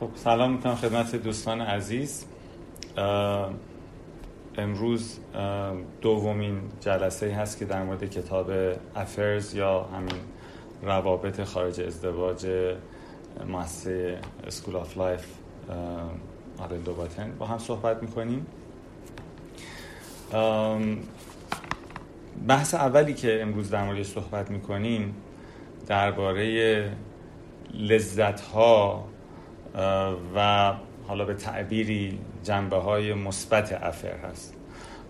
خب سلام می‌کنم خدمت دوستان عزیز. امروز دومین جلسه هست که در مورد کتاب Affairs یا همین روابط خارج ازدواج مؤسسه School of Life آلن دوباتن. با هم صحبت می‌کنیم. بحث اولی که امروز در مورد صحبت می‌کنیم درباره لذت ها و حالا به تعبیری جنبه های مثبت افر هست.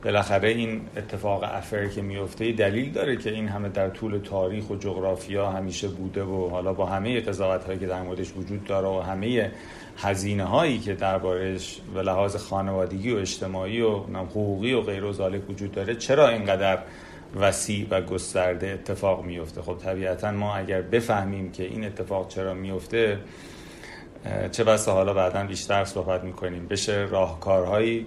بالاخره این اتفاق افر که میفته دلیل داره که این همه در طول تاریخ و جغرافیا همیشه بوده و حالا با همه قضاوت هایی که در موردش وجود داره و همه هزینه هایی که دربارش به لحاظ خانوادگی و اجتماعی و حقوقی و غیر و وجود داره چرا اینقدر وسیع و گسترده اتفاق میفته خب طبیعتا ما اگر بفهمیم که این اتفاق چرا میفته چه بسا حالا بعدا بیشتر صحبت می‌کنیم. بشه راهکارهایی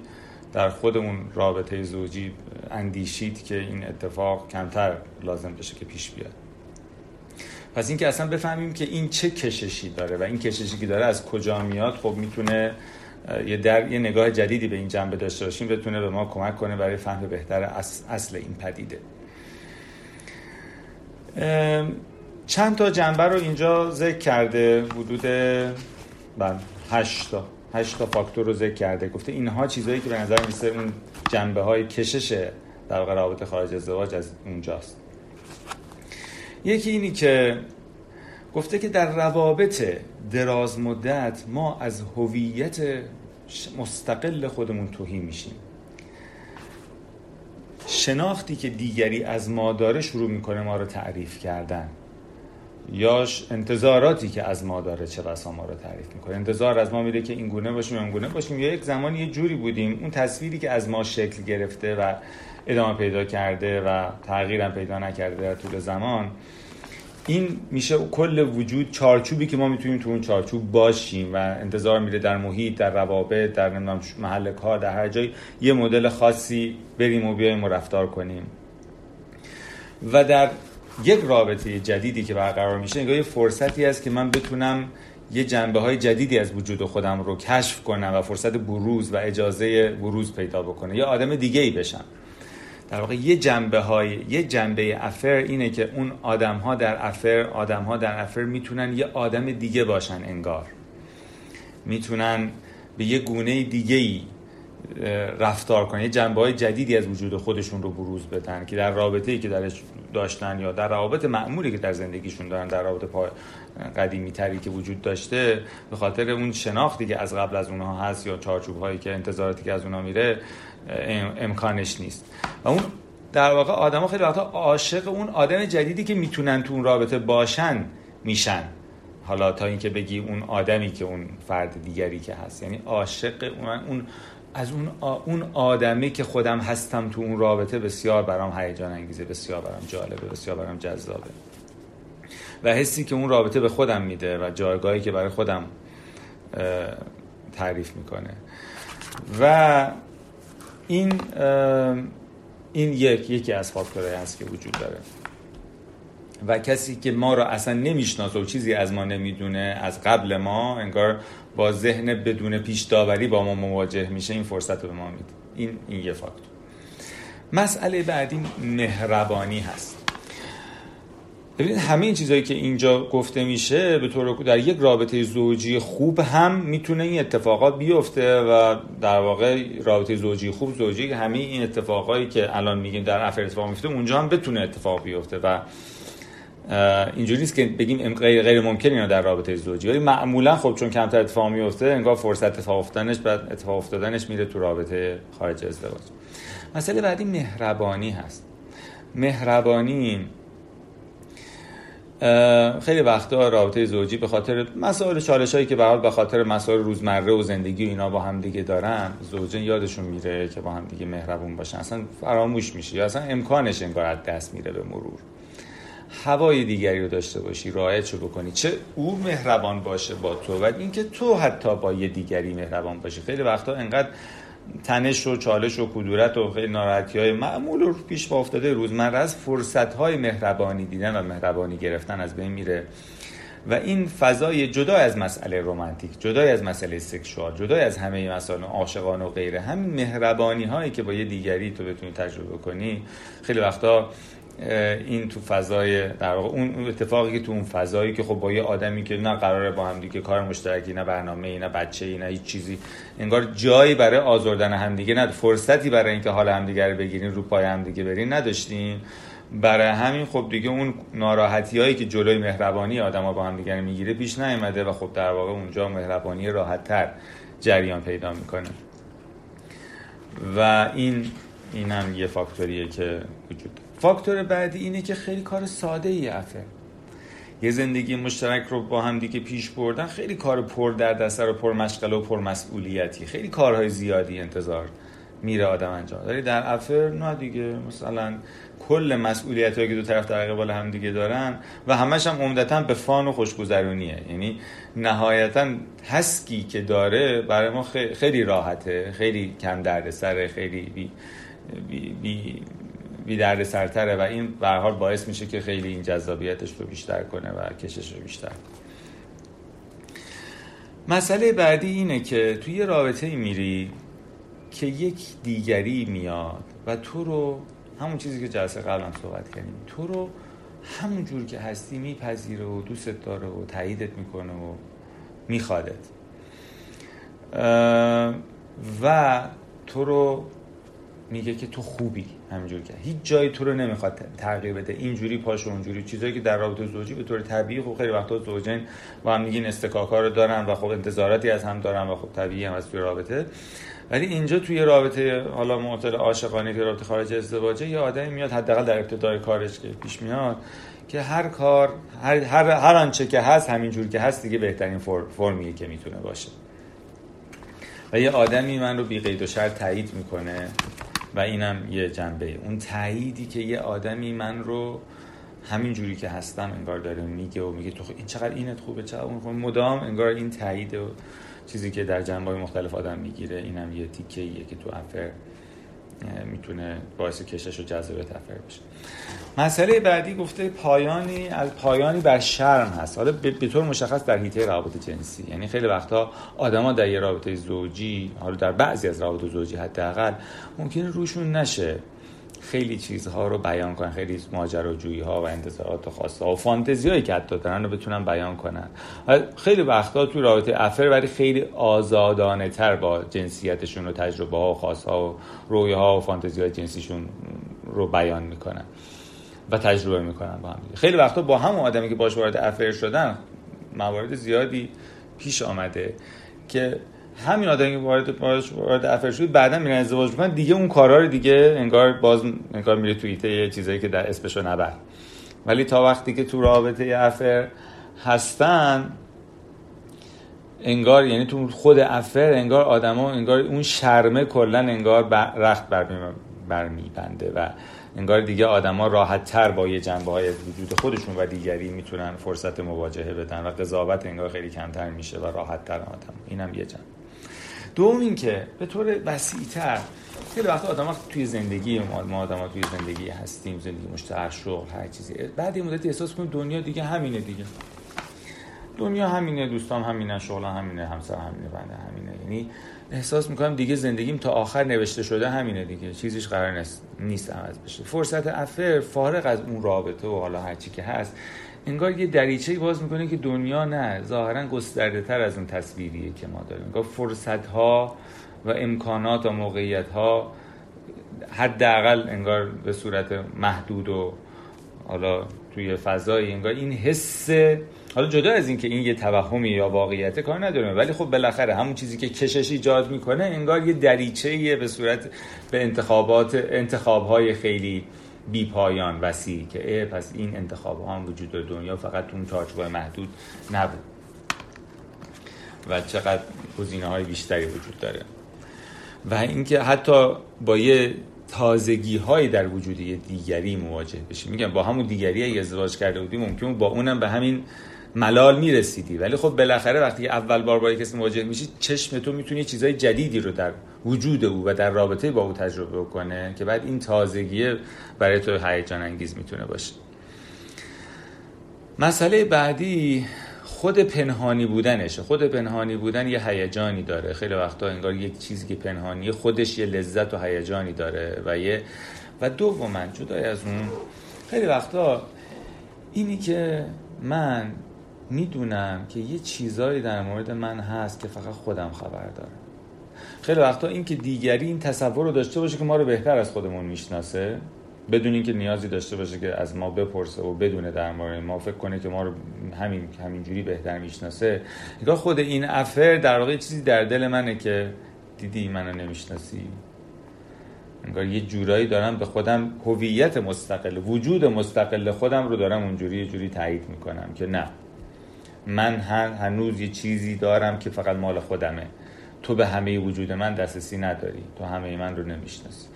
در خودمون رابطه زوجی اندیشید که این اتفاق کمتر لازم بشه که پیش بیاد. پس اینکه اصلا بفهمیم که این چه کششی داره و این کششی که داره از کجا میاد خب می‌تونه یه در یه نگاه جدیدی به این جنبه داشته باشیم بتونه به ما کمک کنه برای فهم بهتر اصل این پدیده. چند تا جنبه رو اینجا ذکر کرده حدود بله. هشت تا. هشت تا فاکتور رو ذکر کرده. گفته اینها چیزایی که به نظر میسه اون جنبه های کشش در رابطه خارج ازدواج از اونجاست. یکی اینی که گفته که در روابط دراز مدت ما از هویت مستقل خودمون توهی میشیم. شناختی که دیگری از ما داره شروع می‌کنه ما رو تعریف کردن. یا انتظاراتی که از ما داره چه بسا ما رو تعریف می‌کنه. انتظار از ما میده که این گونه باشیم اون گونه باشیم. یا یک زمانی یه جوری بودیم اون تصویری که از ما شکل گرفته و ادامه پیدا کرده و تغییرم پیدا نکرده در طول زمان این میشه کل وجود چارچوبی که ما می‌تونیم تو اون چارچوب باشیم و انتظار میره در محیط در روابط در محل کار در هر جای یه مدل خاصی بریم و بیایم و رفتار کنیم. و در یک رابطه جدیدی که برقرار میشه انگار یه فرصتی است که من بتونم یه جنبه های جدیدی از وجود خودم رو کشف کنم و فرصت بروز و اجازه بروز پیدا بکنه یا آدم دیگه ای بشم. در واقع یه جنبه های یه جنبه افر اینه که اون آدم ها در افر آدم ها در افر می‌تونن یه آدم دیگه باشن انگار. می‌تونن به یه گونه دیگه ای رفتار کنن. یه جنبه های جدیدی از وجود خودشون رو بروز بدن که در رابطه ای که درش داشتن یا در روابط معمولی که در زندگیشون دارن در رابطه قدیمی تری که وجود داشته به خاطر اون شناختی که از قبل از اونها هست یا چارچوب هایی که انتظاراتی که از اونها میره امکانش نیست. و اون در واقع آدما خیلی وقتا عاشق اون آدم جدیدی که می‌تونن تو اون رابطه باشن میشن. حالا تا اینکه بگی اون آدمی که اون فرد دیگری که هست. یعنی عاشق اون, اون از اون اون آدمی که خودم هستم تو اون رابطه بسیار برام هیجان انگیزه بسیار برام جالبه بسیار برام جذابه. و حسی که اون رابطه به خودم میده و جایگاهی که برای خودم تعریف می‌کنه. و این این یک یکی از فاکتورهایی هست که وجود داره. و کسی که ما را اصلا نمی‌شناسه و چیزی از ما نمی‌دونه از قبل ما انگار با ذهن بدون پیش داوری با ما مواجه میشه این فرصت رو به ما میده. این این یه فاکتور. مسئله بعدی مهربانی هست. ببینید همه این چیزهایی که اینجا گفته میشه به طور در یک رابطه زوجی خوب هم می‌تونه این اتفاقات بیفته و در واقع رابطه زوجی خوب زوجی همه این اتفاقایی که الان میگیم در افر اتفاق میفته اونجا هم بتونه اتفاق بیفته و اینجوری نیست که بگیم غیر غیر ممکن اینا در رابطه زوجی. ولی معمولا خب چون کمتر اتفاق میفته انگار فرصت اتفاق افتادنش بعد اتفاق افتادنش میره تو رابطه خارج ازدواج. مسئله بعدی مهربانی هست. مهربانی خیلی وقتا رابطه زوجی به خاطر مسائل چالش هایی که به به خاطر مسائل روزمره و زندگی و اینا با هم دیگه دارن زوجین یادشون میره که با هم دیگه مهربون باشن. اصلا فراموش میشه یا اصلا امکانش انگار دست میره به مرور. هوای دیگری رو داشته باشی رعایت رو بکنی. چه او مهربان باشه با تو و اینکه تو حتی با یه دیگری مهربان باشی. خیلی وقتا انقدر تنش و چالش و کدورت و خیلی ناراحتی های معمول رو پیش با افتاده روزمره از فرصت های مهربانی دیدن و مهربانی گرفتن از بین میره. و این فضای جدا از مسئله رومانتیک جدا از مسئله سکشوال جدا از همه مسائل عاشقانه و غیره همین مهربانی هایی که با یه دیگری تو بتونی تجربه کنی خیلی وقتا این تو فضای در واقع اون اتفاقی که تو اون فضایی که خب با یه آدمی که نه قراره با هم دیگه کار مشترکی نه برنامه نه بچه ای نه هیچ چیزی انگار جایی برای آزردن همدیگه نه فرصتی برای اینکه حال همدیگه رو بگیرین رو پای همدیگه برین نداشتین. برای همین خب دیگه اون ناراحتی هایی که جلوی مهربانی آدما با هم دیگه می‌گیره پیش نیومده و خب در واقع اونجا مهربانی راحت تر جریان پیدا می‌کنه. و این این هم یه فاکتوریه که وجود فاکتور بعدی اینه که خیلی کار ساده ای افه یه زندگی مشترک رو با هم دیگه پیش بردن خیلی کار پر در دسته و پر مشغله و پر مسئولیتی. خیلی کارهای زیادی انتظار میره آدم انجام. داری در افر نه دیگه. مثلا کل مسئولیت که دو طرف در قبال هم دیگه دارن و همش هم عمدتا به فان و خوشگذرونیه. یعنی نهایتا هسکی که داره برای ما خیلی راحته خیلی کم دردسره خیلی بی, بی, بی بی درد سرتره و این به حال باعث میشه که خیلی این جذابیتش رو بیشتر کنه و کشش رو بیشتر مسئله بعدی اینه که توی یه رابطه میری که یک دیگری میاد و تو رو همون چیزی که جلسه قبلم صحبت کردیم تو رو همون جور که هستی میپذیره و دوستت داره و تاییدت می‌کنه و میخوادت. و تو رو میگه که تو خوبی همینجوری که. هیچ جایی تو رو نمی‌خواد تغییر بده. اینجوری پاش اونجوری. چیزایی که در رابطه زوجی به طور طبیعی خب خیلی وقتا زوجین با هم میگین استکاکا دارن و خب انتظاراتی از هم دارن و خب طبیعی هم از توی رابطه. ولی اینجا توی رابطه حالا معطل عاشقانه که رابطه خارج ازدواجه یه آدمی میاد حداقل در ابتدای کارش که پیش میاد که هر کار هر هر, هر آنچه که هست همینجور که هست دیگه بهترین فرمیه که می‌تونه باشه. و یه آدمی من رو بی قید و شرط تایید می‌کنه. و اینم یه جنبه. اون تاییدی که یه آدمی من رو همین جوری که هستم انگار داره میگه و میگه تو این چقدر اینت خوبه چقدر اون خوبه. مدام انگار این تایید و چیزی که در جنبه مختلف آدم می‌گیره اینم یه تیکه ایه که تو افر می‌تونه باعث کشش و جذابیت افر بشه. مسئله بعدی گفته پایانی از پایانی بر شرم هست. حالا به طور مشخص در حیطه روابط جنسی. یعنی خیلی وقتا آدما در یه رابطه زوجی حالا در بعضی از روابط زوجی حداقل ممکنه روشون نشه. خیلی چیزها رو بیان کنن. خیلی ماجراجویی ها و انتظارات خاصه ها و فانتزی هایی که حتی دارن رو بتونن بیان کنن. خیلی وقتا تو رابطه افر ولی خیلی آزادانه تر با جنسیتشون و تجربه ها و خاص ها و رویه ها و فانتزی های جنسیشون رو بیان می‌کنن. و تجربه می‌کنن با هم خیلی وقتا با همون آدمی که باش وارد افر شدن موارد زیادی پیش آمده که همین آدمی که وارد باش وارد افر شد بعدا میرن ازدواج می‌کنن دیگه اون کارا رو دیگه انگار باز انگار میره توی یه چیزایی که در اسمشو نبر. ولی تا وقتی که تو رابطه افر هستن انگار یعنی تو خود افر انگار آدما انگار اون شرمه کلا انگار رخت بر میبنده و انگار دیگه آدما راحت تر با یه جنبه های وجود خودشون و دیگری می‌تونن فرصت مواجهه بدن و قضاوت انگار خیلی کمتر میشه و راحت تر آدم. اینم یه جنبه دوم این که به طور وسیعتر خیلی وقت آدم توی زندگی ما ما آدم توی زندگی هستیم زندگی مشترک شغل هر چیزی. بعد این مدتی احساس کنیم دنیا دیگه همینه دیگه. دنیا همینه دوستان همینه شغل همینه همسر همینه بنده همینه. یعنی احساس می‌کنم دیگه زندگیم تا آخر نوشته شده همینه دیگه. چیزیش قرار نیست نیست عوض بشه. فرصت افر فارغ از اون رابطه و حالا هرچی که هست انگار یه دریچه باز می‌کنه که دنیا نه ظاهرا گسترده تر از اون تصویریه که ما داریم. انگار فرصت ها و امکانات و موقعیت ها حداقل انگار به صورت محدود و حالا توی فضایی انگار این حس حالا جدا از اینکه این یه توهمی یا واقعیت کار نداریم ولی خب بالاخره همون چیزی که کشش ایجاد می‌کنه انگار یه دریچه به صورت به انتخابات انتخابهای خیلی بی پایان وسیع که پس این انتخاب ها هم وجود داره. دنیا فقط اون چارچوب محدود نبود. و چقدر گزینه های بیشتری وجود داره. و اینکه حتی با یه تازگی هایی در وجود یه دیگری مواجه بشیم. میگم با همون دیگری ازدواج کرده بودیم ممکن با اونم به همین ملال می‌رسیدی. ولی خب بالاخره وقتی اول بار با کسی مواجه میشی چشم تو می‌تونی چیزای جدیدی رو در وجود او و در رابطه با او تجربه کنه که بعد این تازگی برای تو هیجان انگیز می‌تونه باشه. مسئله بعدی خود پنهانی بودنشه خود پنهانی بودن یه هیجانی داره. خیلی وقتا انگار یک چیزی که پنهانی خودش یه لذت و هیجانی داره و یه و دوما جدای از اون خیلی وقتا اینی که من می‌دونم که یه چیزایی در مورد من هست که فقط خودم خبر دارم. خیلی وقتا این که دیگری این تصور رو داشته باشه که ما رو بهتر از خودمون می‌شناسه بدون اینکه نیازی داشته باشه که از ما بپرسه و بدونه در مورد ما فکر کنه که ما رو همین همینجوری بهتر می‌شناسه. نگاه خود این افر در واقع چیزی در دل منه که دیدی منو نمی‌شناسی. انگار یه جورایی دارم به خودم هویت مستقل وجود مستقل خودم رو دارم اونجوری یه جوری تایید می‌کنم که نه. من هنوز یه چیزی دارم که فقط مال خودمه. تو به همه وجود من دسترسی نداری. تو همه من رو نمی‌شناسی.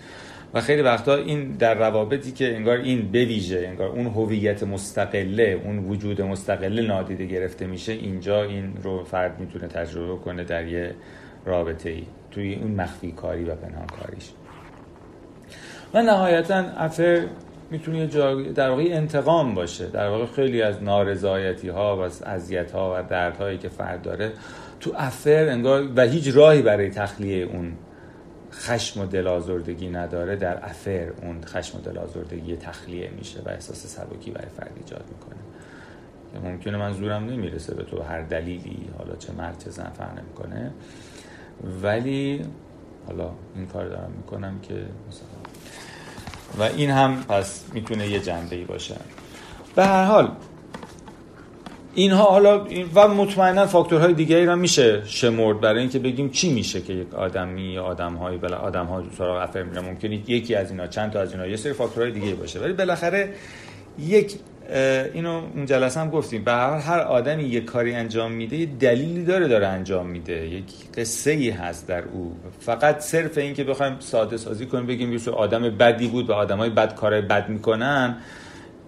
و خیلی وقتا این در روابطی که انگار این بویژه انگار اون هویت مستقله اون وجود مستقله نادیده گرفته میشه اینجا این رو فرد می‌تونه تجربه کنه در یه رابطه ای توی اون مخفی کاری و پنهان کاریش. و نهایتا افر می‌تونه در واقع انتقام باشه. در واقع خیلی از نارضایتی ها و از اذیت ها و دردهایی که فرد داره تو افر انگار و هیچ راهی برای تخلیه اون خشم و دلازردگی نداره. در افر اون خشم و دلازردگی تخلیه میشه و احساس سبکی برای فرد ایجاد می‌کنه. ممکنه من زورم نمی‌رسه به تو هر دلیلی حالا چه مرد چه زن فرق نمی‌کنه. ولی حالا این کار دارم می‌کنم که و این هم پس می‌تونه یه جنبه ای باشه. به هر حال اینها حالا و مطمئنا فاکتورهای دیگری را میشه شمرد برای اینکه بگیم چی میشه که یک آدمی یا آدمهایی بلا آدم ها سراغ افر میره ممکنه یکی از اینا چند تا از اینا یه سری فاکتورهای دیگه باشه. ولی بالاخره یک اینو اون جلسه هم گفتیم. به هر هر آدمی یک کاری انجام میده یه دلیلی داره داره انجام میده. یک قصه ای هست در او. فقط صرف این که بخوایم ساده سازی کنیم بگیم یه آدم بدی بود و آدمای بد کار بد می‌کنن.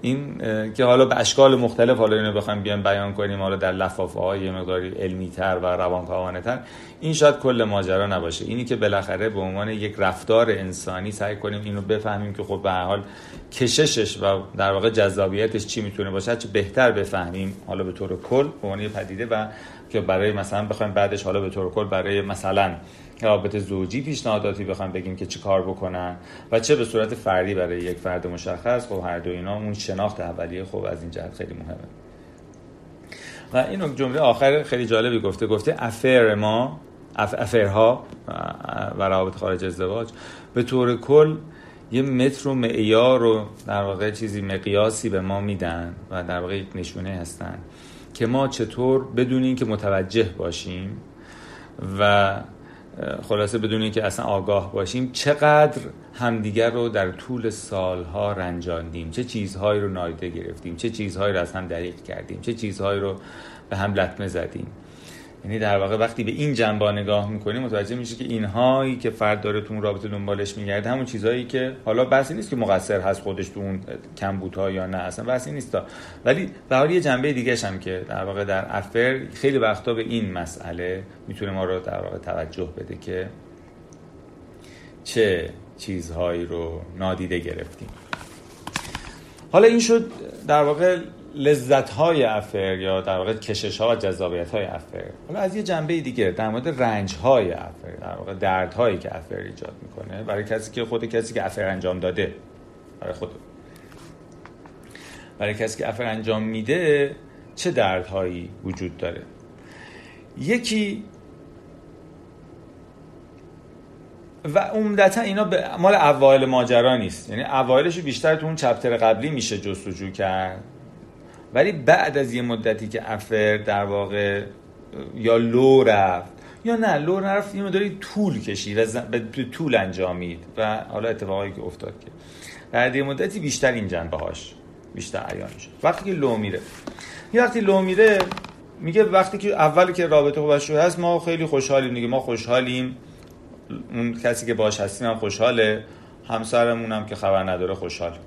این که حالا به اشکال مختلف حالا اینو بخوایم بیان بیان کنیم حالا در لفافه های یه مقداری علمی تر و روانکاوانه تر این شاید کل ماجرا نباشه. اینی که بالاخره به عنوان یک رفتار انسانی سعی کنیم اینو بفهمیم که خب به هر حال کششش و در واقع جذابیتش چی می‌تونه باشه چه بهتر بفهمیم حالا به طور کل به عنوان پدیده و که برای مثلا بخوایم بعدش حالا به طور کل برای مثلا رابطه زوجی پیشنهاداتی بخوام بگیم که چی کار بکنن و چه به صورت فردی برای یک فرد مشخص خب هر دو اینا اون شناخت اولیه خب از این جهت خیلی مهمه. و این جمله آخر خیلی جالبی گفته گفته افر ما افرها و روابط خارج ازدواج به طور کل یه متر و معیار رو در واقع چیزی مقیاسی به ما میدن و در واقع یک نشونه هستن که ما چطور بدون که متوجه باشیم و خلاصه بدون اینکه اصلا آگاه باشیم چقدر همدیگر رو در طول سالها رنجاندیم؟ چه چیزهایی رو نایده گرفتیم؟ چه چیزهایی رو از هم کردیم؟ چه چیزهایی رو به هم لطمه زدیم؟ یعنی در واقع وقتی به این جنبا نگاه می‌کنیم متوجه میشه که اینهایی که فرد داره تو اون رابطه دنبالش میگرده همون چیزهایی که حالا بحثی نیست که مقصر هست خودش تو اون کمبودها یا نه اصلا بحثی نیست ولی به حال یه جنبه دیگه هم که در واقع در افر خیلی وقتا به این مسئله می‌تونه ما رو در واقع توجه بده که چه چیزهایی رو نادیده گرفتیم. حالا این شد در واقع لذت های افر یا در واقع کشش ها و جذابیت های افر. حالا از یه جنبه دیگه در مورد رنج های افر در واقع درد هایی که افر ایجاد می‌کنه برای کسی که خود کسی که افر انجام داده برای خود. برای کسی که افر انجام میده چه دردهایی وجود داره؟ یکی و عمدتا اینا به مال اوایل ماجرا نیست. یعنی اوایلش بیشتر تو اون چپتر قبلی میشه جستجو کرد. ولی بعد از یه مدتی که افر در واقع یا لو رفت یا نه لو رفت یه مداری طول کشید و به طول انجامید و حالا اتفاقی که افتاد که. بعد یه مدتی بیشتر این جنبه هاش بیشتر عیان شد وقتی که لو میره. یه وقتی لو میره میگه وقتی که اول که رابطه خوبش هست ما خیلی خوشحالیم دیگه. ما خوشحالیم. اون کسی که باش هستیم هم خوشحاله. همسرمون هم که خبر نداره خوشحال.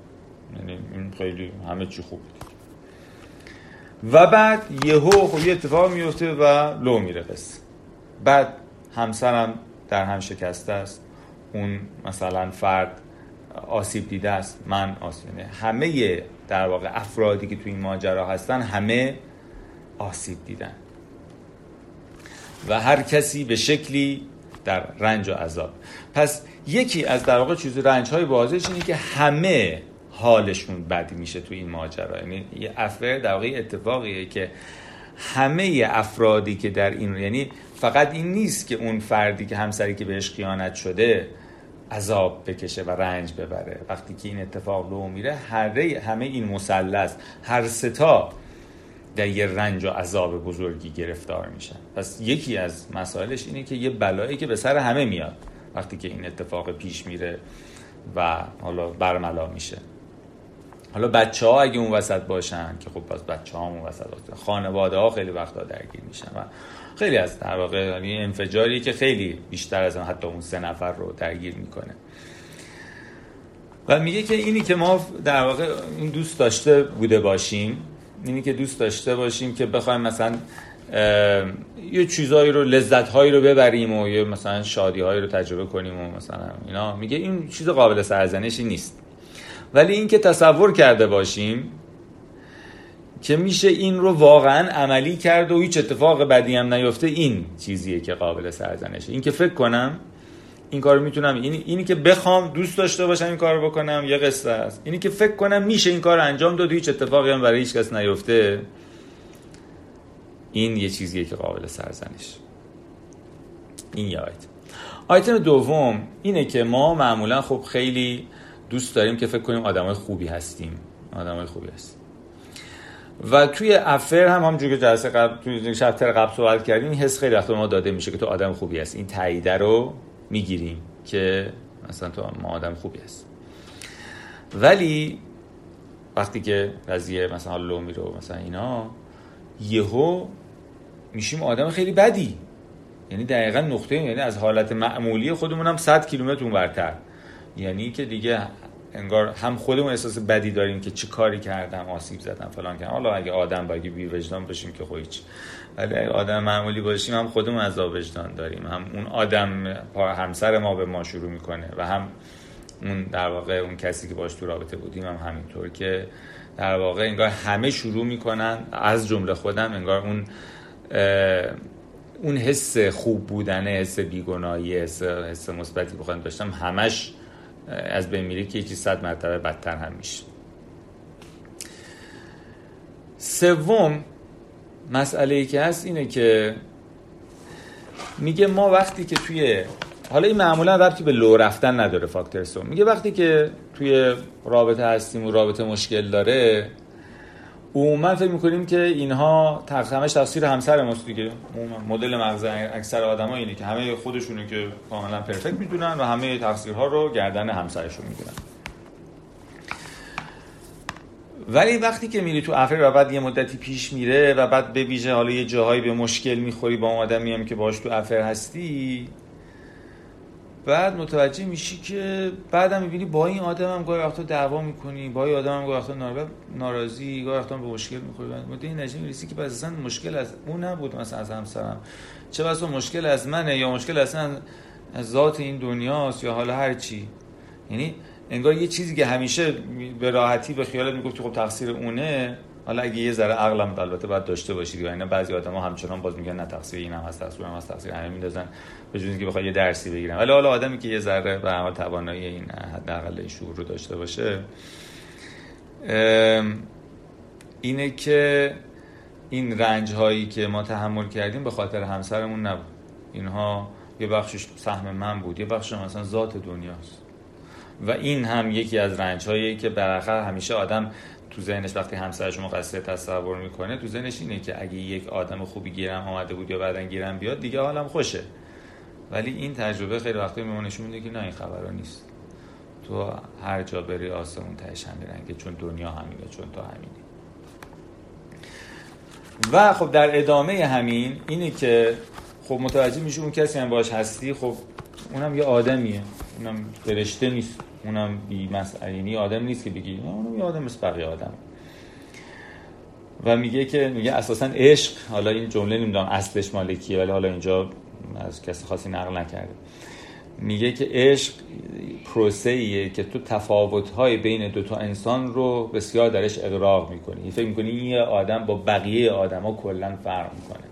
یعنی این خیلی همه چی خوب و بعد یهو خب یه اتفاق میفته و لو میره قصه بعد همسرم در هم شکسته است. اون مثلا فرد آسیب دیده است. من آسیب همه در واقع افرادی که تو این ماجرا هستن همه آسیب دیدن. و هر کسی به شکلی در رنج و عذاب. پس یکی از در واقع چیز رنج های بازش اینه که همه حالشون بد میشه تو این ماجرا. یعنی یه افر در واقع اتفاقیه که همه افرادی که در این یعنی فقط این نیست که اون فردی که همسری که بهش خیانت شده عذاب بکشه و رنج ببره. وقتی که این اتفاق رو میره همه این مثلث هر ستا در یه رنج و عذاب بزرگی گرفتار میشن. پس یکی از مسائلش اینه که یه بلایی که به سر همه میاد وقتی که این اتفاق پیش میره و حالا برملا میشه. حالا بچه ها اگه اون وسط باشن که خب پس بچه ها اون وسط باشن. خانواده ها خیلی وقتا درگیر میشن و خیلی از در واقع یعنی انفجاری که خیلی بیشتر از حتی اون سه نفر رو درگیر می‌کنه. و میگه که اینی که ما در واقع این دوست داشته بوده باشیم اینی که دوست داشته باشیم که بخوایم مثلا یه چیزهایی رو لذت هایی رو ببریم و یه مثلا شادی هایی رو تجربه کنیم و مثلا اینا. میگه این چیز قابل سرزنشی نیست. ولی اینکه تصور کرده باشیم که میشه این رو واقعا عملی کرد و هیچ اتفاق بدی هم نیفته این چیزیه که قابل سرزنشه. این که فکر کنم این کار می‌تونم این اینی که بخوام دوست داشته باشم این کار بکنم یه قصه است. اینی که فکر کنم میشه این کار انجام داد هیچ اتفاقی هم برای هیچ کس نیفته این یه چیزیه که قابل سرزنش. این یه آیتم آیتم دوم اینه که ما معمولا خب خیلی دوست داریم که فکر کنیم آدمای خوبی هستیم. آدمای خوبی هستیم. و توی افر هم همونجور که جلسه قبل توی شبتر قبل صحبت کردیم این حس خیلی وقت ما داده میشه که تو آدم خوبی هست این تاییده رو می‌گیریم که مثلا تو ما آدم خوبی هست ولی وقتی که قضیه مثلا لو میره مثلا اینا یهو میشیم آدم خیلی بدی. یعنی دقیقا نقطه یعنی از حالت معمولی خودمون هم 100 کیلومتر اونورتر یعنی که دیگه انگار هم خودمون احساس بدی داریم که چه کاری کردم آسیب زدم فلان کردم. حالا اگه آدم باگی بی وجدان باشیم که خودش ولی اگه آدم معمولی باشیم هم خودمون از وجدان داریم. هم اون آدم همسر ما به ما شروع می‌کنه و هم اون در واقع اون کسی که باش تو رابطه بودیم هم همینطور که در واقع انگار همه شروع می‌کنن. از جمله خودم انگار اون اون حس خوب بودن حس بیگناهی حس حس مثبتی بخوام داشتم همش از بین میره که یکی صد مرتبه بدتر هم میشه. سوم مسئله ای که هست اینه که میگه ما وقتی که توی حالا این معمولا ربطی به لو رفتن نداره فاکتور سوم. میگه وقتی که توی رابطه هستیم و رابطه مشکل داره عموما فکر می‌کنیم که اینها همش تفسیر همسر ماست دیگه. مدل مغز اکثر آدما اینه که همه خودشونو که کاملا پرفکت می‌دونن و همه تقصیرها رو گردن همسرشون می‌دونن ولی وقتی که میری تو افراد و بعد یه مدتی پیش میره و بعد به ویژه حالا یه جاهایی به مشکل می‌خوری با اون آدمی هم که باش تو افر هستی بعد متوجه میشی که بعدم می‌بینی با این آدم هم گاهی وقتا دعوا می‌کنی با این آدم هم گاهی وقتا ناراضی گاهی وقتا به مشکل می‌خوری. بعد این نجی می‌رسی که اصلا مشکل از اون نبود مثلا از همسرم. چه بسا مشکل از منه یا مشکل اصلا از ذات این دنیاست یا حالا هر چی. یعنی انگار یه چیزی که همیشه به راحتی به خیالت می‌گفتی خب تقصیر اونه حالا اگه یه ذره عقلم البته باید داشته باشید و اینا بعضی آدما همچنان باز میگن نه تقصیر این هم هست تقصیر هم هست تقصیر همه میندازن. به جز اینکه بخواد یه درسی بگیرن ولی حالا آدمی که یه ذره به عمل توانایی این حداقل این شعور رو داشته باشه اینه که این رنج هایی که ما تحمل کردیم به خاطر همسرمون نبود. اینها یه بخشش سهم من بود یه بخشش مثلا ذات دنیاست. و این هم یکی از رنج هایی که بالاخره همیشه آدم تو ذهنش وقتی همسرش مقصر تصور می‌کنه تو ذهنش اینه که اگه یک آدم خوبی گیرم آمده بود یا بعدا گیرم بیاد دیگه حالم خوشه. ولی این تجربه خیلی وقتی به نشون میده که نه این خبرها نیست. تو هر جا بری آسمون تهش همین رنگه چون دنیا همینه چون تو همینی. و خب در ادامه همین اینه که خب متوجه میشه اون کسی هم باش هستی خب اونم یه آدمیه. اونم فرشته نیست. اونم بی مسئله یعنی آدم نیست که بگی اونم یه آدم مثل بقیه آدم. و میگه که میگه اساسا عشق حالا این جمله نمی‌دونم اصلش مالکیه ولی حالا اینجا از کسی خاصی نقل نکرده. میگه که عشق پروسه ایه که تو تفاوت‌های بین دو تا انسان رو بسیار درش اقراق می‌کنی. فکر می‌کنی این آدم با بقیه آدما کلا فرق می‌کنه.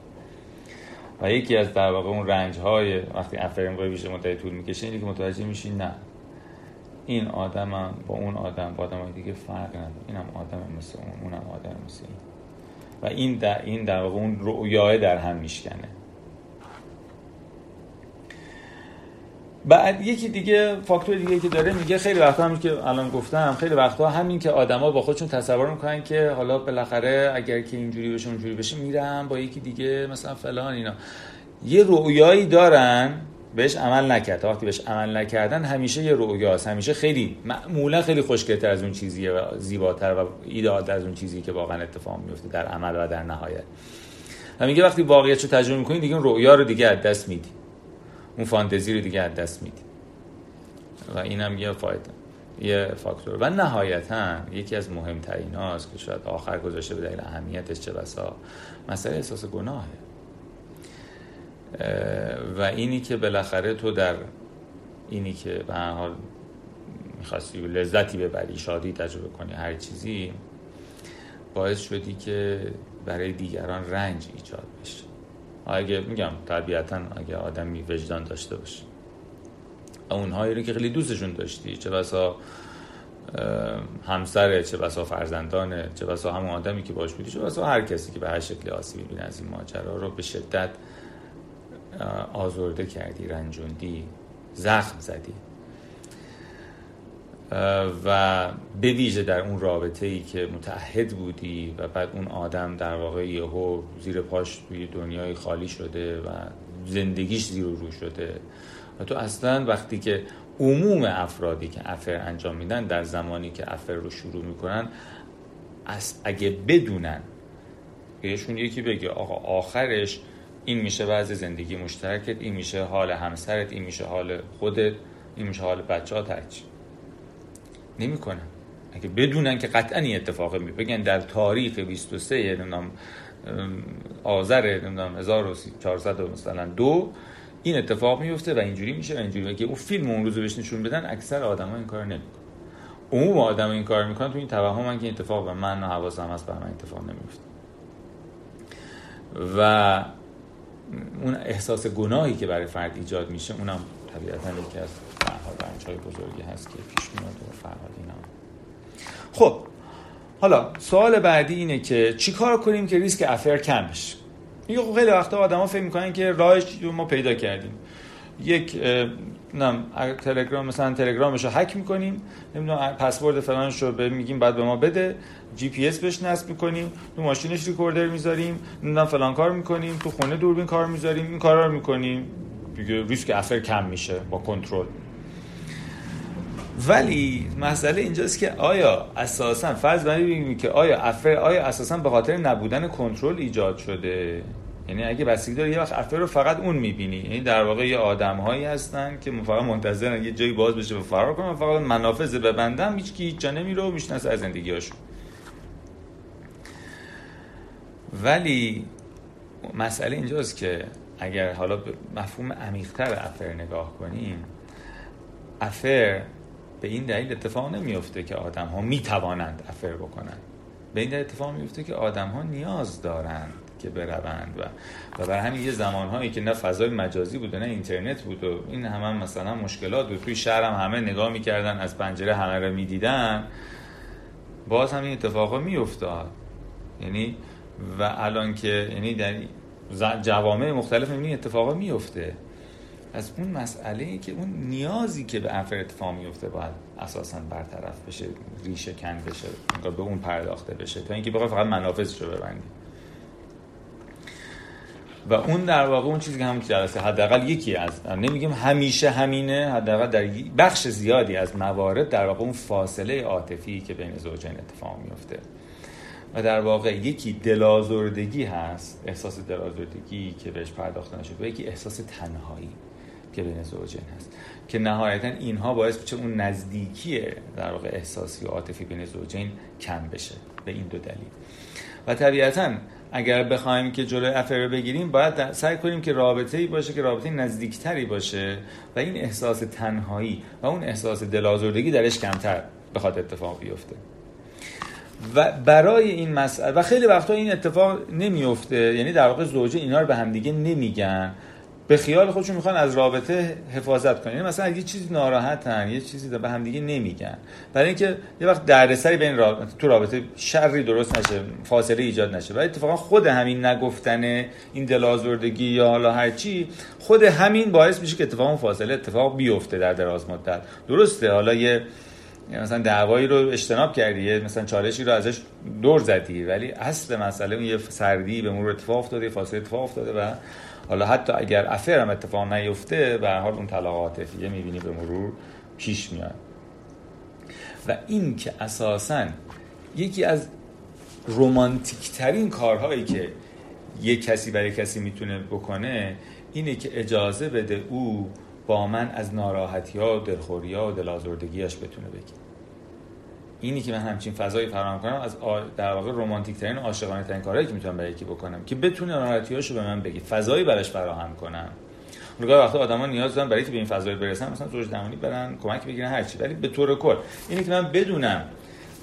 و یکی از در واقع اون رنج های وقتی افرین باید بیشتر مدتی طول می‌کشه اینه که متوجه میشی نه این آدم هم با اون آدم با آدم دیگه فرق نداره. اینم آدم مثل اون اونم آدم مثل این. و این در, این در واقع اون رؤیاه در هم میشکنه. بعد یکی دیگه فاکتور دیگه که داره میگه خیلی وقتا همین که الان گفتم خیلی وقتا همین که آدما با خودشون تصور می‌کنن که حالا بالاخره اگر که اینجوری بشه اونجوری بشه میرم با یکی دیگه مثلا فلان اینا. یه رؤیایی دارن بهش عمل نکرد. وقتی بهش عمل نکردن همیشه یه رؤیاست همیشه خیلی معمولا خیلی خوشگلتر از اون چیزیه و زیباتر و ایدئالتر از اون چیزی که واقعا اتفاق میفته در عمل و در نهایت. و میگه وقتی واقعیت رو تجربه می‌کنی دیگه رؤیا رو دیگه از دست میدی. اون فانتزی رو دیگه از دست میدی. و اینم یه فایده یه فاکتور. و نهایتا یکی از مهمترین هاست که شاید آخر گذاشته به دلیل اهمیتش چه بسا مسئله احساس گناهه. و اینی که بالاخره تو در اینی که به هر حال می‌خواستی لذتی ببری شادی تجربه کنی هر چیزی باعث شدی که برای دیگران رنج ایجاد بشه. اگه میگم طبیعتا اگه آدمی وجدان داشته باشه. اونهایی رو که خیلی دوستشون داشتی چه بسا همسره چه بسا فرزندانه چه بسا همون آدمی که باش بودی چه بسا هر کسی که به هر شکلی آسیبی بینه از این ماجرا رو به شدت آزرده کردی رنجوندی زخم زدی. و به ویژه در اون رابطه ای که متحد بودی و بعد اون آدم در واقع یهو زیر پاش توی دنیای خالی شده و زندگیش زیر و رو شده. و تو اصلا وقتی که عموم افرادی که افر انجام میدن در زمانی که افر رو شروع می‌کنن اگه بدونن بهشون یکی بگه آقا آخرش این میشه وضع زندگی مشترکت این میشه حال همسرت این میشه حال خودت این میشه حال بچه ها ترچی نمی‌کنن. اگه بدونن که قطعا این اتفاق می بگن در تاریخ 23 نمی‌دونم آذر نمی‌دونم 1400 مثلا دو این اتفاق میفته و اینجوری میشه و اینجوری. که اون فیلم اون روزو بهش نشون بدن اکثر آدما این کار نمی‌کنن. عموم آدم این کار می‌کنن تو این توهم که این اتفاق به من حواسم هست به من اتفاق نمیفته و اون احساس گناهی که برای فرد ایجاد میشه اونم طبیعتا یکی از رنج های بزرگی هست که پیش میاد و فرهاد اینا. خب حالا سوال بعدی اینه که چیکار کنیم که ریسک affair کم بشه؟ میگه خب خیلی وقتا آدما فکر می‌کنن که راهش ما پیدا کردیم. یک نم تلگرام مثلا تلگرامش رو هک می‌کنیم نمی‌دونم پسورد فلانش رو به میگیم بعد به ما بده جی پی اس بهش نصب می‌کنیم تو ماشینش recorder می‌ذاریم نمی‌دونم فلان کار می‌کنیم تو خونه دوربین کار می‌ذاریم این کارا رو می‌کنیم. دیگه ریسک افر کم میشه با کنترل. ولی مسئله اینجاست که آیا اساسا فرض بگیم که آیا افر آیا اساسا به خاطر نبودن کنترل ایجاد شده؟ یعنی اگه بستگی داره یه وقت افر رو فقط اون می‌بینی. یعنی در واقع یه آدم هایی هستن که فقط منتظرن یه جایی باز بشه و فرار کنن فقط منافذ ببندن. هیچ کی هیچ جا نمیره و می‌شناسه از زندگیاشون ولی مسئله اینجاست که اگر حالا به مفهوم عمیقتر افر نگاه کنیم افر به این دلیل اتفاق نمیفته که آدم ها می توانند افر بکنند. به این دلیل اتفاق میفته که آدم ها نیاز دارند که بروند و و برای همین یه زمانهایی که نه فضای مجازی بود نه اینترنت بود و این همه هم مثلا مشکلات بود. توی شهر هم همه نگاه می‌کردن از پنجره همه رو می‌دیدن. باز هم این اتفاقا میافتاد. یعنی و الان که یعنی در جوامع مختلف این اتفاقا میفته از اون مسئله ای که اون نیازی که به افر اتفاق میفته باید اساسا برطرف بشه ریشه کن بشه به اون پرداخته بشه تا اینکه بخواد فقط منافذش رو ببندی. و اون در واقع اون چیزی که همون جلسه حداقل یکی از نمیگیم همیشه همینه حداقل در بخش زیادی از موارد در واقع اون فاصله عاطفی که بین زوجین اتفاق میفته. و در واقع یکی دلازردگی هست احساس دلازردگی که بهش پرداخته نشده و یکی احساس تنهایی. که بین زوجین هست. که نهایتا اینها باعث بشه اون نزدیکی در واقع احساسی و عاطفی بین زوجین کم بشه. به این دو دلیل. و طبیعتا اگر بخوایم که جلوی افر بگیریم باید سعی کنیم که رابطه ای باشه که رابطه نزدیکتری باشه و این احساس تنهایی و اون احساس دلازردگی درش کمتر بخواد اتفاق بیفته. و برای این مسئله و خیلی وقتا این اتفاق نمیفته یعنی در واقع زوجه اینا رو به همدیگه نمیگن. به خیال خودشون می‌خوان از رابطه حفاظت کنن. یعنی مثلا یه چیزی ناراحتن یه چیزی به هم دیگه نمیگن. برای اینکه یه وقت دردسری بین رابطه تو رابطه شری درست نشه فاصله ایجاد نشه. و اتفاقا خود همین نگفتن این دلازردگی یا حالا هر چی خود همین باعث میشه که اتفاق فاصله اتفاق بیفته در دراز مدت. درسته حالا یه مثلا دعوایی رو اجتناب کردی مثلا چالشی رو ازش دور زدی ولی اصل مسئله اون یه سردی به مرور اتفاق افتاده فاصله اتفاق افتاده و حالا حتی اگر افر هم اتفاق نیفته به حال اون طلاق عاطفیه می‌بینی به مرور پیش میاد. و این که اساسا یکی از رومانتیک ترین کارهایی که یک کسی برای کسی می‌تونه بکنه اینه که اجازه بده او با من از ناراحتی ها و دلخوری ها و دلازردگیش بتونه بگه. اینی که من همچین فضایی فراهم کنم از در واقع رمانتیک ترین عاشقانه ترین کارهایی که می‌تونم برای یکی بکنم که بتونه ناراحتیاشو به من بگه فضایی براش فراهم کنم. اونجا وقتا آدما نیاز دارن برای که به این فضای برسن مثلا زوج درمانی برن کمک بگیرن هر چی ولی به طور کل اینی که من بدونم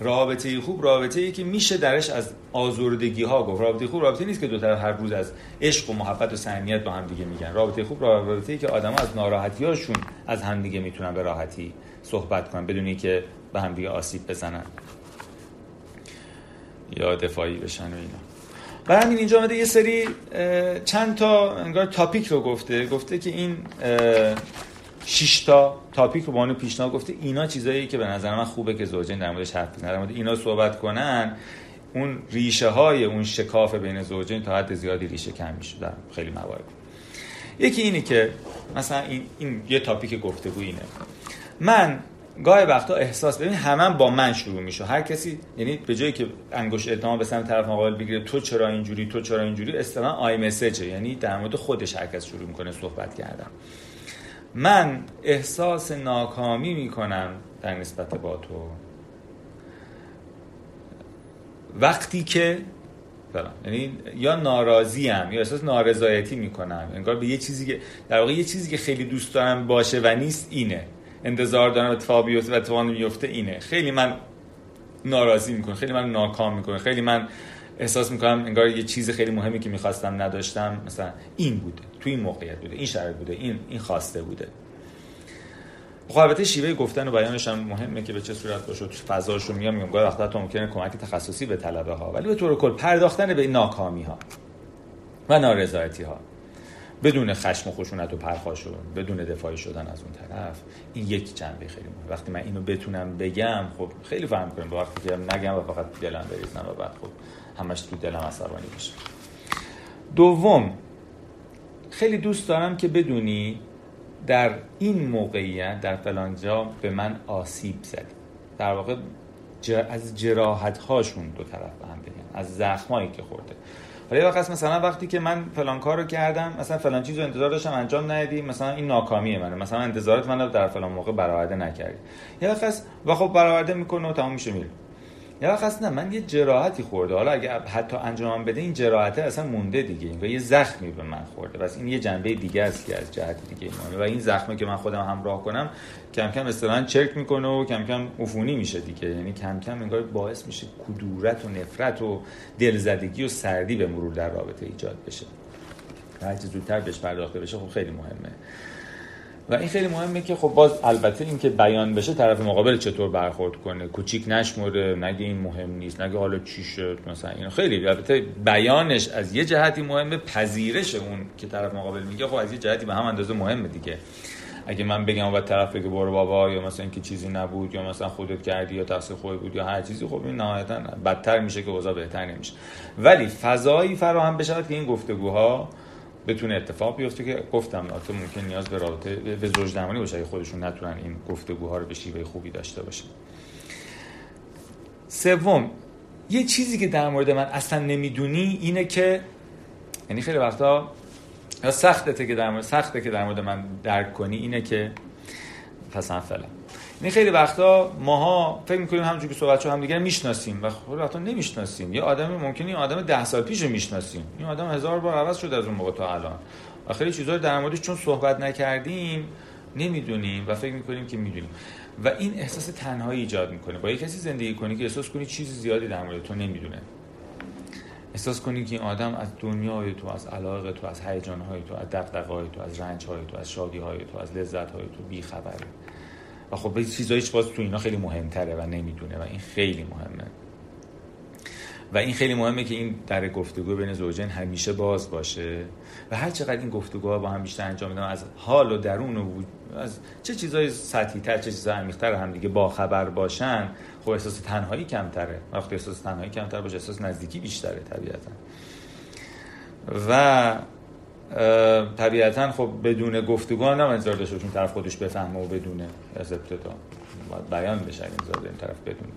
رابطه خوب رابطه ای که میشه درش از آزردگی ها گفت. رابطه خوب رابطه نیست که دو طرف هر روز از عشق و محبت و صمیمیت با هم دیگه میگن. رابطه خوب رابطه ای که آدما از ناراحتی هاشون از هم دیگه می‌تونن به راحتی صحبت کنن بدونی که به هم دیگه آسیب بزنن. یا دفاعی بشن و اینا. و همین اینجا آمده یه سری چند تا انگار تاپیک رو گفته. گفته که این شش تا تاپیک رو با اون پیشنهاد گفته. اینا چیزایی که به نظر من خوبه که زوجین در موردش حرف بزنن مورد اینا صحبت کنن اون ریشه های اون شکاف بین زوجین تا حد زیادی ریشه کم میشه در خیلی موارد. یکی اینه که مثلا این, این یه تاپیک گفتگو اینه. من گاهی وقتا احساس ببین همه با من شروع میشه. هر کسی یعنی به جایی که انگشت اتهام به سمت طرف مقابل بگیره تو چرا اینجوری تو چرا اینجوری اصطلاحا آی مسیجه. یعنی در مورد خودش هر کس شروع می‌کنه صحبت کردن. من احساس ناکامی می‌کنم در نسبت با تو. وقتی که یعنی یا ناراضی ام یا احساس نارضایتی می‌کنم. انگار به یه چیزی که در واقع یه چیزی که خیلی دوست دارم باشه و نیست اینه. انتظار دارم اتفاق بیفته و اتفاق بیفته اینه. خیلی من ناراضی می‌کنه خیلی من ناکام می‌کنه خیلی من احساس می‌کنم انگار یه چیز خیلی مهمی که می‌خواستم نداشتم مثلا این بوده تو این موقعیت بوده این شرایط بوده این این خواسته بوده. خب شیوه گفتن و بیانش هم مهمه که به چه صورت باشه فضاش رو میگم میگم گاهی وقتا ممکنه کمک تخصصی به طلبه ها ولی به طور کل پرداختن به ناکامی ها و نارضایتی ها بدون خشم و خشونت و پرخاشون بدون دفاعی شدن از اون طرف این یک جنبه خیلی مهمه. وقتی من اینو بتونم بگم خب خیلی فهم با وقتی که نگم و فقط دلم بریزم و بعد خب همش تو دلم عصبانی بشه دوم خیلی دوست دارم که بدونی در این موقعیت در فلان جا به من آسیب زدی در واقع از جراحت هاشون دو طرف به هم بگن از زخمایی که خورده. ولی وقت مثلا وقتی که من فلان کار رو کردم مثلا فلان چیز رو انتظار داشتم انجام ندی مثلا این ناکامی منه مثلا انتظارات من رو در فلان موقع برآورده نکردی. یه وقت و خب برآورده می‌کنه و تمام میشه میره. یه وقت نه من یه جراحتی خورده. حالا اگه حتی انجام بده این جراحته اصلا مونده دیگه. این یه زخمی به من خورده. بس این یه جنبه دیگه است که از جهت دیگه ایمانه و این زخمی که من خودم همراه کنم کم کم اصطلاحا چرک می‌کنه و کم کم عفونی میشه دیگه. یعنی کم کم انگار باعث میشه کدورت و نفرت و دلزدگی و سردی به مرور در رابطه ایجاد بشه. هرچی زودتر بهش پرداخته بشه خب خیلی مهمه. و این خیلی مهمه که خب باز البته این که بیان بشه طرف مقابل چطور برخورد کنه؟ کوچیک نشمره نگه این مهم نیست نگه حالا چی شد مثلا این خیلی البته بیانش از یه جهتی مهمه پذیرش اون که طرف مقابل میگه خب از یه جهتی به هم اندازه مهمه دیگه. اگه من بگم و طرف بگه برو بابا یا مثلا اینکه چیزی نبود یا مثلا خودت کردی یا تقصیر خودت بود یا هر چیزی خب این نهایتا بدتر میشه که اوضاع بهتر نمیشه. ولی فضایی فراهم بشه که این گفتگوها بتونه اتفاق بیفته که گفتم البته ممکن نیاز به رابطه به زوج درمانی باشه. خودشون نتونن این گفتگوها رو به شیوه خوبی داشته باشن. سوم یه چیزی که در مورد من اصلا نمی‌دونی اینه که یعنی خیلی وقتا یا سخته که در مورد سخته که در مورد من درک کنی اینه که پس فعلا. این خیلی وقتا ماها فکر می‌کنیم همونجوری که صحبت هم دیگه می‌شناسیم. و خیلی وقتا نمی‌شناسیم. یه آدم ممکنه این آدم ده سال پیش رو می‌شناسیم. این آدم هزار بار عوض شده از اون موقع تا الان. و خیلی چیزا در موردش چون صحبت نکردیم نمی‌دونیم و فکر می‌کنیم که می‌دونیم. و این احساس تنهایی ایجاد می‌کنه. با یه کسی زندگی کنی که احساس کنی چیز زیادی در مورد تو نمی‌دونه. احساس کنی که این آدم از دنیای تو از علاقه تو از هیجان های تو از دغدغه‌های تو از رنج های تو از شادی های تو از لذت های تو بی خبره خب به چیزایی باز تو اینا خیلی مهمتره و نمی‌دونه و این خیلی مهمه. و این خیلی مهمه که این در گفتگو بین زوجین همیشه باز باشه و هر چقدر این گفتگوها با هم بیشتر انجام میدن از حال و درون و از چه چیزای سطحی تر چه چیزای عمیق‌تر هم دیگه با خبر باشن خب احساس تنهایی کمتره. وقتی احساس تنهایی کمتر باشه احساس نزدیکی بیشتره طبیعتا. و طبیعتا خب بدون گفتگو هم انتظار داشته طرف خودش بفهمه و بدونه از ابتدا بیان بشه انتظار داریم طرف بدونه.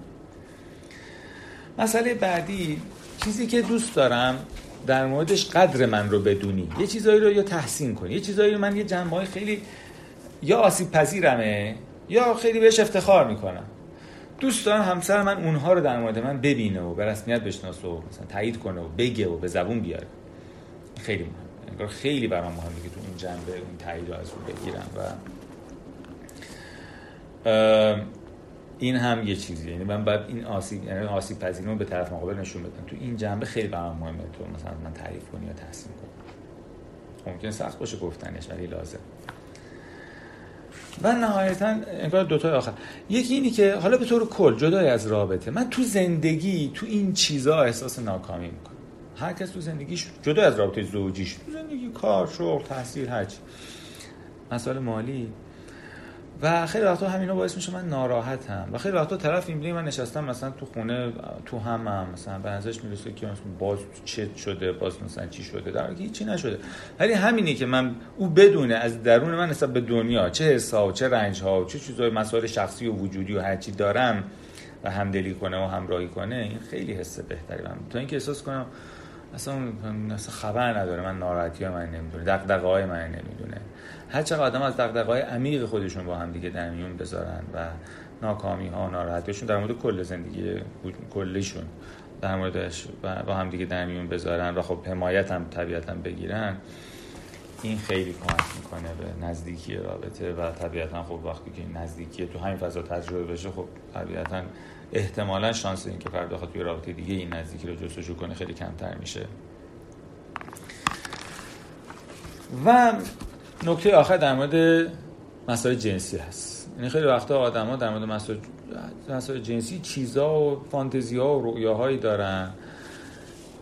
مسئله بعدی چیزی که دوست دارم در موردش قدر من رو بدونی. یه چیزایی رو یا تحسین کنی. یه چیزایی رو من یه جنبه های خیلی یا آسیب پذیرمه یا خیلی بهش افتخار می‌کنم. دوست دارم همسر من اونها رو در مورد من ببینه و به رسمیت بشناسه و مثلا تایید کنه و بگه و به زبون بیاره. خیلی مهم. خیلی برام مهمه که تو اون جنبه اون تایید رو از رو بگیرم و این هم یه چیزی یعنی من باید این آسیب یعنی آسیب پذیری به طرف مقابل نشون بدم. تو این جنبه خیلی برام مهمه تو مثلا من تعریف کنی یا تحسین کنی. ممکن سخت باشه گفتنش ولی لازم. و نهایتا انگار دوتا آخر. یکی اینی که حالا به طور کل جدای از رابطه. من تو زندگی تو این چیزا احساس ناکامی می‌کنم. هر کس تو زندگیش جدا از رابطه زوجیش. تو زندگی کار شغل تحصیل هرچی مسائل مالی. و خیلی وقتا همینا باعث میشه من ناراحتم. و خیلی وقتا طرف این من نشستم مثلا تو خونه تو همم. هم مثلا به نظرش می‌رسه که باز چت شده باز مثلا چی شده. در حالی هیچی نشده. ولی همینی که من او بدونه از درون من نسبت به دنیا چه حسا و چه رنج ها و چه چیزای مسائل شخصی و وجودی و هرچی دارم و همدلی کنه و همراهی کنه این خیلی حس بهتری من. تا اینکه احساس کنم اصلا اصلا خبر نداره. من ناراحتی من نمی‌دونه. دغدغه های من نمی‌دونه. هر چقدر آدم از دغدغه های عمیق خودشون با هم دیگه در میون بذارن و ناکامی ها ناراحتیشون در مورد کل زندگی کلیشون در موردش با هم دیگه در میون بذارن و خب حمایت هم طبیعتا بگیرن این خیلی کمک می‌کنه به نزدیکی رابطه و طبیعتا خب وقتی که نزدیکی تو همین فضا تجربه بشه خب طبیعتا احتمالا شانس این که فردا توی رابطه دیگه این نزدیکی رو جستجو کنه خیلی کمتر میشه. و نکته آخر در مورد مسائل جنسی هست. یعنی خیلی وقتا آدما در مورد مسائل جنسی چیزا و فانتزی ها و رویاهایی دارن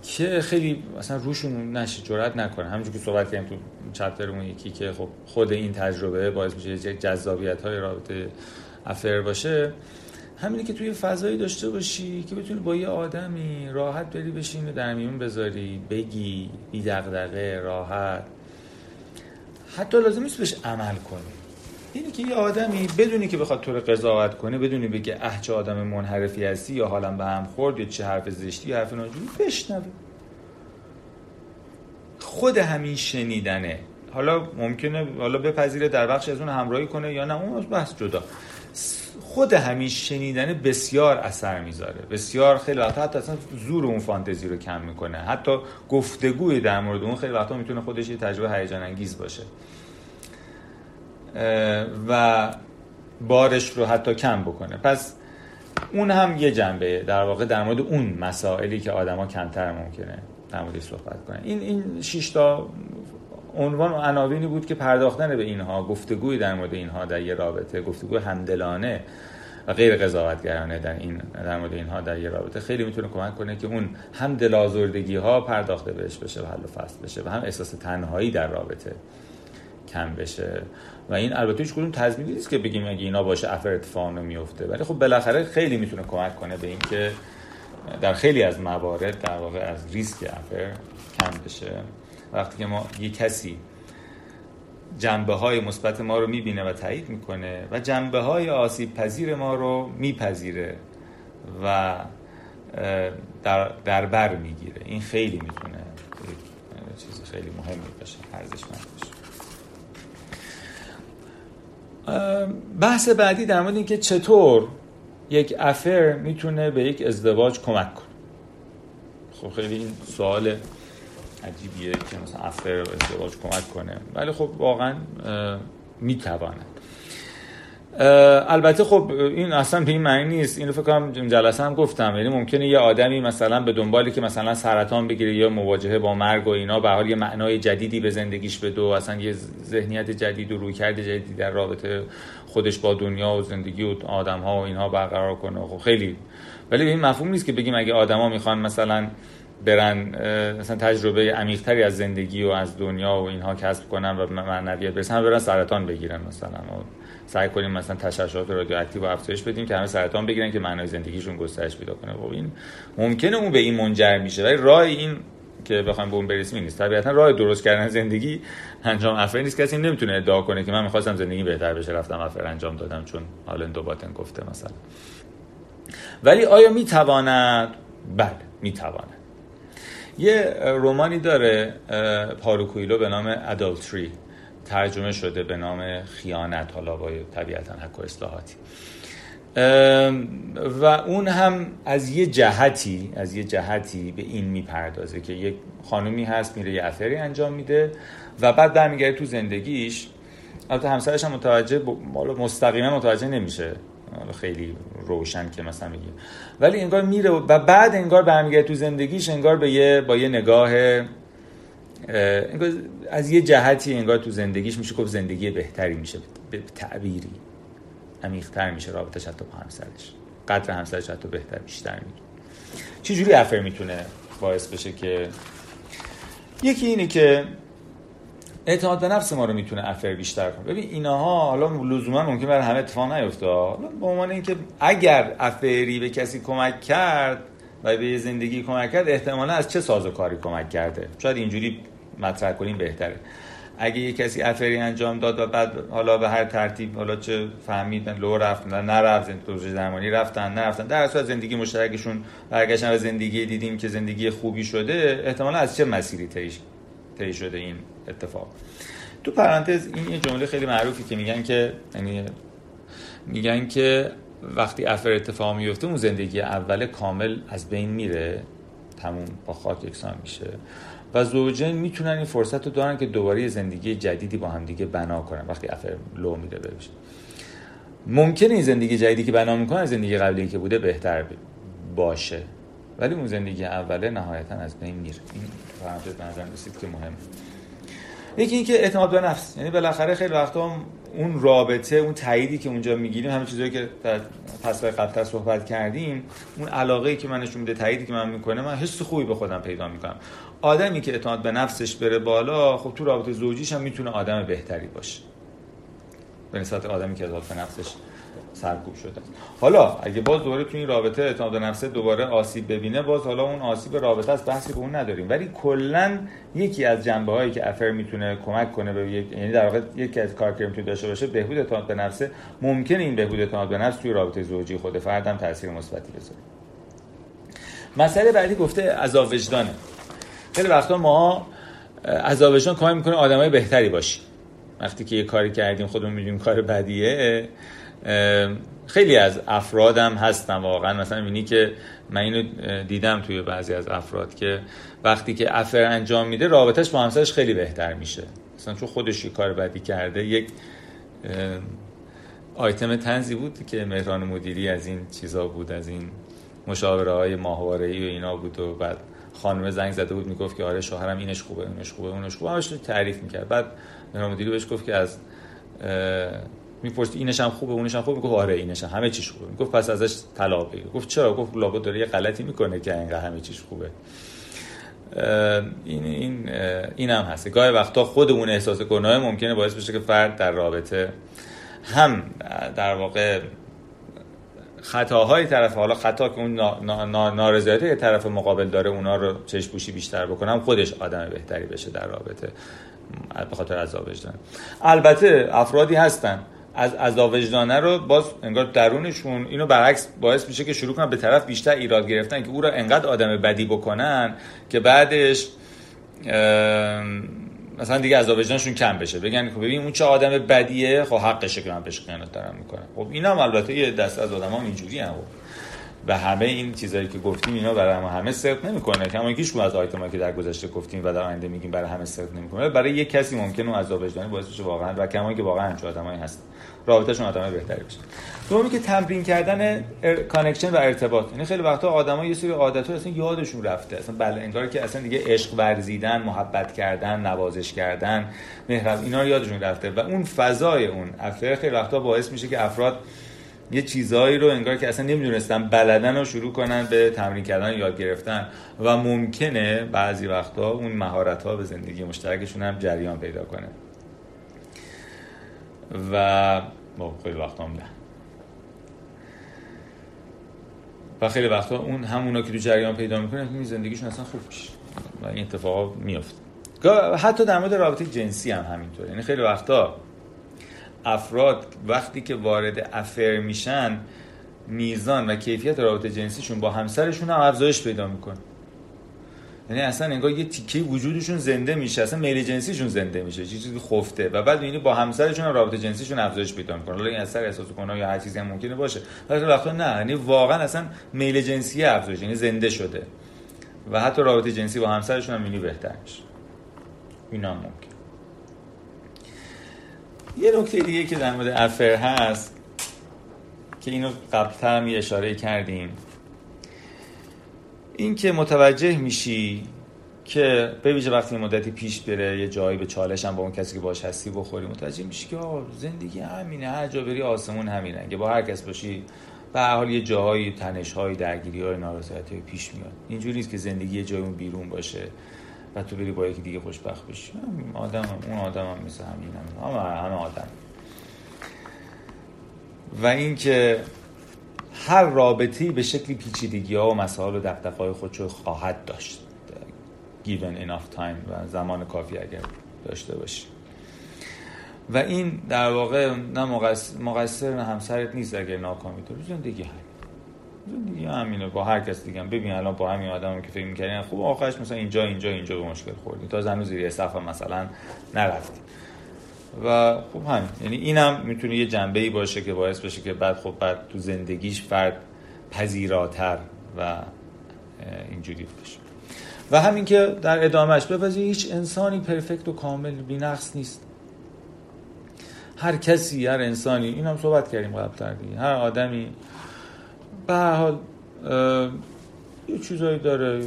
که خیلی مثلا روشون نشه جرات نکنه همونجور که صحبت کردیم تو چپترمون یکی که خب خود این تجربه باعث میشه جذابیت های رابطه افر باشه. همینی که توی فضایی داشته باشی که بتونی با یه آدمی راحت بری بشین و در میون بذاری بگی بی دغدغه راحت. حتی لازم نیست بهش عمل کنی. اینی که یه آدمی بدونی که بخواد تو رو قضاوت کنه بدونی بگه اه چه آدم منحرفی هستی یا حالم به هم خورد یا چه حرف زشتی یا حرف ناجوری بشنوه. خود همین شنیدنه. حالا ممکنه حالا بپذیره در بخش از اون همراهی کنه یا نه اون بحث جدا. خود همین شنیدن بسیار اثر می‌ذاره. بسیار خیلی وقتا حتی اصلا زور اون فانتزی رو کم می‌کنه. حتی گفتگوی در مورد اون خیلی وقتا می‌تونه خودش یه تجربه هیجان انگیز باشه و بارش رو حتی کم بکنه. پس اون هم یه جنبه در واقع در مورد اون مسائلی که آدما کمتر ممکنه در موردش صحبت کنن. این این شش تا عنوان و عناوینی بود که پرداختن به اینها گفتگوی در مورد اینها در یه رابطه گفتگو همدلانه و غیر قضاوتگرانه در این در مورد اینها در یه رابطه. خیلی می‌تونه کمک کنه که اون هم دلازردگی ها پرداخته بهش بشه و حل و فصل بشه و هم احساس تنهایی در رابطه کم بشه. و این البته هیچ کدوم تضمینی نیست که بگیم اگه اینا باشه افر اتفاق نمیفته ولی خب بالاخره خیلی می‌تونه کمک کنه به اینکه در خیلی از موارد در واقع از ریسک افر کم بشه. وقتی که ما یه کسی جنبه های مثبت ما رو می‌بینه و تایید می‌کنه و جنبه های آسیب پذیر ما رو میپذیره و در, در بر می‌گیره. این خیلی می‌تونه چیز خیلی مهمی باشه ارزشمند باشه. بحث بعدی در مورد اینکه چطور یک افر می‌تونه به یک ازدواج کمک کنه. خب خیلی این سوال عجیبیه که مثلا افر ازدواج کمک کنه. ولی خب واقعا می‌تواند البته خب این اصلا به این معنی نیست. اینو فکر کنم جلسه هم گفتم. یعنی ممکنه یه آدمی مثلا به دنبالی که مثلا سرطان بگیره یا مواجهه با مرگ و اینا به حال یه معنای جدیدی به زندگیش بده و اصلا یه ذهنیت جدید و رویکرد جدیدی در رابطه خودش با دنیا و زندگی و آدم ها و اینها برقرار کنه. خب خیلی. ولی به این مفهوم نیست که بگیم اگه آدما می‌خوان مثلا برن مثلا تجربه عمیقتری از زندگی و از دنیا و اینها کسب کنن و معنویت برسن برن سرطان بگیرن مثلا. سعی کنیم مثلا تشعشعات رادیواکتیو رو افزایش بدیم که همه سرطان بگیرن که معنای زندگیشون گسترش پیدا کنه. و این ممکنه اون به این منجر میشه. ولی راه این که بخوایم به اون برسیم نیست. طبیعتا راه درست کردن زندگی انجام افر نیست. کسی نمی‌تونه ادعا کنه که من می‌خواستم زندگی بهتر بشه رفتم افر انجام دادم چون حالا دوباتن گفته مثلا. ولی آیا می‌تواند؟ بله می‌تواند. یه رومانی داره پاروکویلو به نام ادالتری ترجمه شده به نام خیانت حالا با طبیعتا حق و اصلاحاتی. و اون هم از یه جهتی از یه جهتی به این می‌پردازه که یک خانومی هست میره یه افری انجام میده و بعد برمیگرده تو زندگیش. البته همسرش هم متوجه مستقیما متوجه نمیشه خیلی روشن که مثلا میگه ولی انگار میره و بعد انگار برمیگرده تو زندگیش انگار به یه با یه نگاه از یه جهتی انگار تو زندگیش میشه گفت زندگی بهتری میشه به تعبیری. عمیق‌تر میشه رابطش حتی با همسرش. قدر همسرش حتی بهتر بیشتر میشه چه جوری افر می‌تونه باعث بشه که یکی اینه که اعتماد به نفس ما رو می‌تونه افر بیشتر کنه. ببین اینها حالا لزوما ممکن برای همه اتفاق نیفته. به عنوان اینکه اگر افری به کسی کمک کرد و به زندگی کمک کرد احتمالا از چه سازوکاری کمک کرده؟ شاید اینجوری مطرح کنیم بهتره. اگه یه کسی افری انجام داد و بعد حالا به هر ترتیب حالا چه فهمیدن لو رفتن نرفت دوره درمانی رفتن نرفتن در اصل زندگی مشترکشون برگشتن و زندگی دیدیم که زندگی خوبی شده احتمالا از چه مسیری طی شده این اتفاق. تو پرانتز این یه جمله خیلی معروفی که میگن که یعنی میگن که وقتی افر اتفاق میفته اون زندگی اول کامل از بین میره تموم با خاک یکسان میشه و زوجین می‌تونن این فرصت رو دارن که دوباره زندگی جدیدی با هم دیگه بنا کنن وقتی افر لو میره بشه ممکنه این زندگی جدیدی که بنا می‌کنن زندگی قبلی که بوده بهتر باشه ولی اون زندگی اوله نهایتا از بین میره. این فرانتز نظر رسید که مهمه یکی اینکه اعتماد به نفس. یعنی بالاخره خیلی وقتا اون رابطه اون تاییدی که اونجا می‌گیریم همه چیزایی که در فصل قبلتر صحبت کردیم اون علاقه ای که من نشون میده تاییدی که من می‌کنه من حس خوبی به خودم پیدا می‌کنم. آدمی که اعتماد به نفسش بره بالا خب تو رابطه زوجیش هم می‌تونه آدم بهتری باشه. به نسبت آدمی که اعتماد به نفسش سرکوب شده حالا اگه باز دوباره تو این رابطه اعتماد به نفسه دوباره آسیب ببینه باز حالا اون آسیب رابطه است بحثی به اون نداریم. ولی کلا یکی از جنبه هایی که افر می‌تونه کمک کنه به یک یعنی در واقع یکی از کار که می‌تونه داشته باشه بهبود اعتماد به نفسه ممکنه این بهبود اعتماد به نفس توی رابطه زوجی خود فردم تاثیر مثبتی بذاره. مسئله بعدی گفته عذاب وجدانه خیلی وقتا ما عذاب وجدان کمک می‌کنه آدمای بهتری باشیم. وقتی که یه کاری کردیم خودمون می‌دونیم کار بدیه خیلی از افرادم هستن واقعا. مثلا اینی که من اینو دیدم توی بعضی از افراد که وقتی که افر انجام میده رابطش با همسرش خیلی بهتر میشه. مثلا چون خودش یه کار بدی کرده یک آیتم تنزی بود که مهران مدیری از این چیزا بود از این مشاوره های ماهواره و اینا بود و بعد خانم زنگ زده بود می‌گفت که آره شوهرم اینش خوبه اونش خوبه اونش خوبه. همش تعریف می‌کرد. بعد مهران مدیری بهش گفت که از می‌پرسید اینش هم خوبه اونش هم خوبه. می‌گفت آره اینش هم همه چیش خوبه. می‌گفت پس ازش طلاق بگیر گفت چرا؟ گفت لابد داره یه غلطی می‌کنه که اینقدر همه چیش خوبه. این این این هم هست. گاهی وقتا خود اون احساس گناه ممکنه باعث بشه که فرد در رابطه هم در واقع خطاهای طرف حالا خطا که اون نارضایتی طرف مقابل داره اونا رو چشپوشی بیشتر بکنم خودش آدم بهتری بشه در رابطه. به خاطر عذاب وجدان البته افرادی هستن از عذاب وجدانه رو باز انگار درونشون اینو برعکس باعث میشه که شروع کنن به طرف بیشتر ایراد گرفتن که او را انقدر آدم بدی بکنن که بعدش مثلا دیگه از وجدانشون کم بشه. بگن خب ببین اون چه آدم بدیه؟ خب حقشه که من بهش خیانت دارم می‌کنم. خب اینا البته یه دست از آدم اینجوری هم و همه این چیزایی که گفتیم اینا برای ما همه صدق نمی‌کنه. کما هیچ از آیتمایی که در گذشته گفتیم و در آینده میگیم برای همه صدق نمی‌کنه. برای یک کسی ممکنه اون عذاب وجدانی باعث بشه واقعا و کما که واقعا همچون آدمایی هست رابطهشون آدمای بهتری بشه دومی که تمرین کردن connection و ارتباط. یعنی خیلی وقتا آدما یه سری عادت‌ها اصلا یادشون رفته. اصلا بله انگار که اصلا دیگه عشق ورزیدن محبت کردن نوازش کردن مهرب اینا رو یادشون رفته. و اون فضای اون affair خیلی وقتا باعث میشه که افراد یه چیزهایی رو انگار که اصلا نمی‌دونستن بلدن رو شروع کنن به تمرین کردن یاد گرفتن. و ممکنه بعضی وقتا اون مهارت ها به زندگی مشترکشون هم جریان پیدا کنه. و خیلی وقتا هم نه. و خیلی وقتا اون همونا که تو جریان پیدا می‌کنه این زندگیشون اصلا خوب میشه. و این اتفاقا میفته حتی در مورد رابطه جنسی هم همینطوره. یعنی خیلی وقتا افراد وقتی که وارد افر میشن میزان و کیفیت رابطه جنسیشون با همسرشون هم افزایش پیدا می‌کنه. یعنی اصلا انگار یه تیکه وجودشون زنده میشه اصلا میل جنسیشون زنده میشه چیزی خفته. و بعد یعنی با همسرشون هم رابطه جنسیشون افزایش پیدا می‌کنه. حالا این اثر احساس کنه یا هر چیزی هم ممکنه باشه. ولی وقتا نه یعنی واقعا اصلا میل جنسی افزایش یعنی زنده شده. و حتی رابطه جنسی با همسرشون هم بهتر میشه. اینا ممکن. یه نکته دیگه که در مورد افر هست که اینو قبلتر هم اشاره کردیم. این که متوجه میشی که به ویژه وقتی مدتی پیش بره یه جایی به چالش هم با اون کسی که باش هستی بخوری متوجه میشی که زندگی همینه هر جا بری آسمون همینه. که با هر کس باشی به هر حال یه جاهایی تنش های درگیری های نارضایتی پیش میاد. اینجوری نیست که زندگی یه جای اون بیرون باشه. و تو بری با یکی دیگه خوشبخت بشی. آدم هم. اون آدم هم مثل همین هم. همه, آدم. و اینکه هر رابطی به شکلی پیچیدگی ها و مسائل و دقدقه خودشو خواهد داشت. Given enough time و زمان کافی اگر داشته باشی. و این در واقع نه مقصر نه همسرت نیست اگر ناکامی تو زندگی هم زندگی همینه. با هر کس دیگه ببین الان با همین آدمی که فکر می‌کردین خوب آخرش مثلا اینجا اینجا اینجا به مشکل خوردی. تا زنو زیر صف مثلا نرفتی. و خب همین. یعنی اینم می‌تونه یه جنبه ای باشه که باعث بشه که بعد خب بعد تو زندگیش فرد پذیراتر و اینجوری باشه و همین که در ادامهش بپذیر هیچ انسانی پرفکت و کامل بی‌نقص نیست. هر کسی هر انسانی. این هم صحبت کردیم قبل دیگه. هر آدمی به هر حال یه چیزایی داره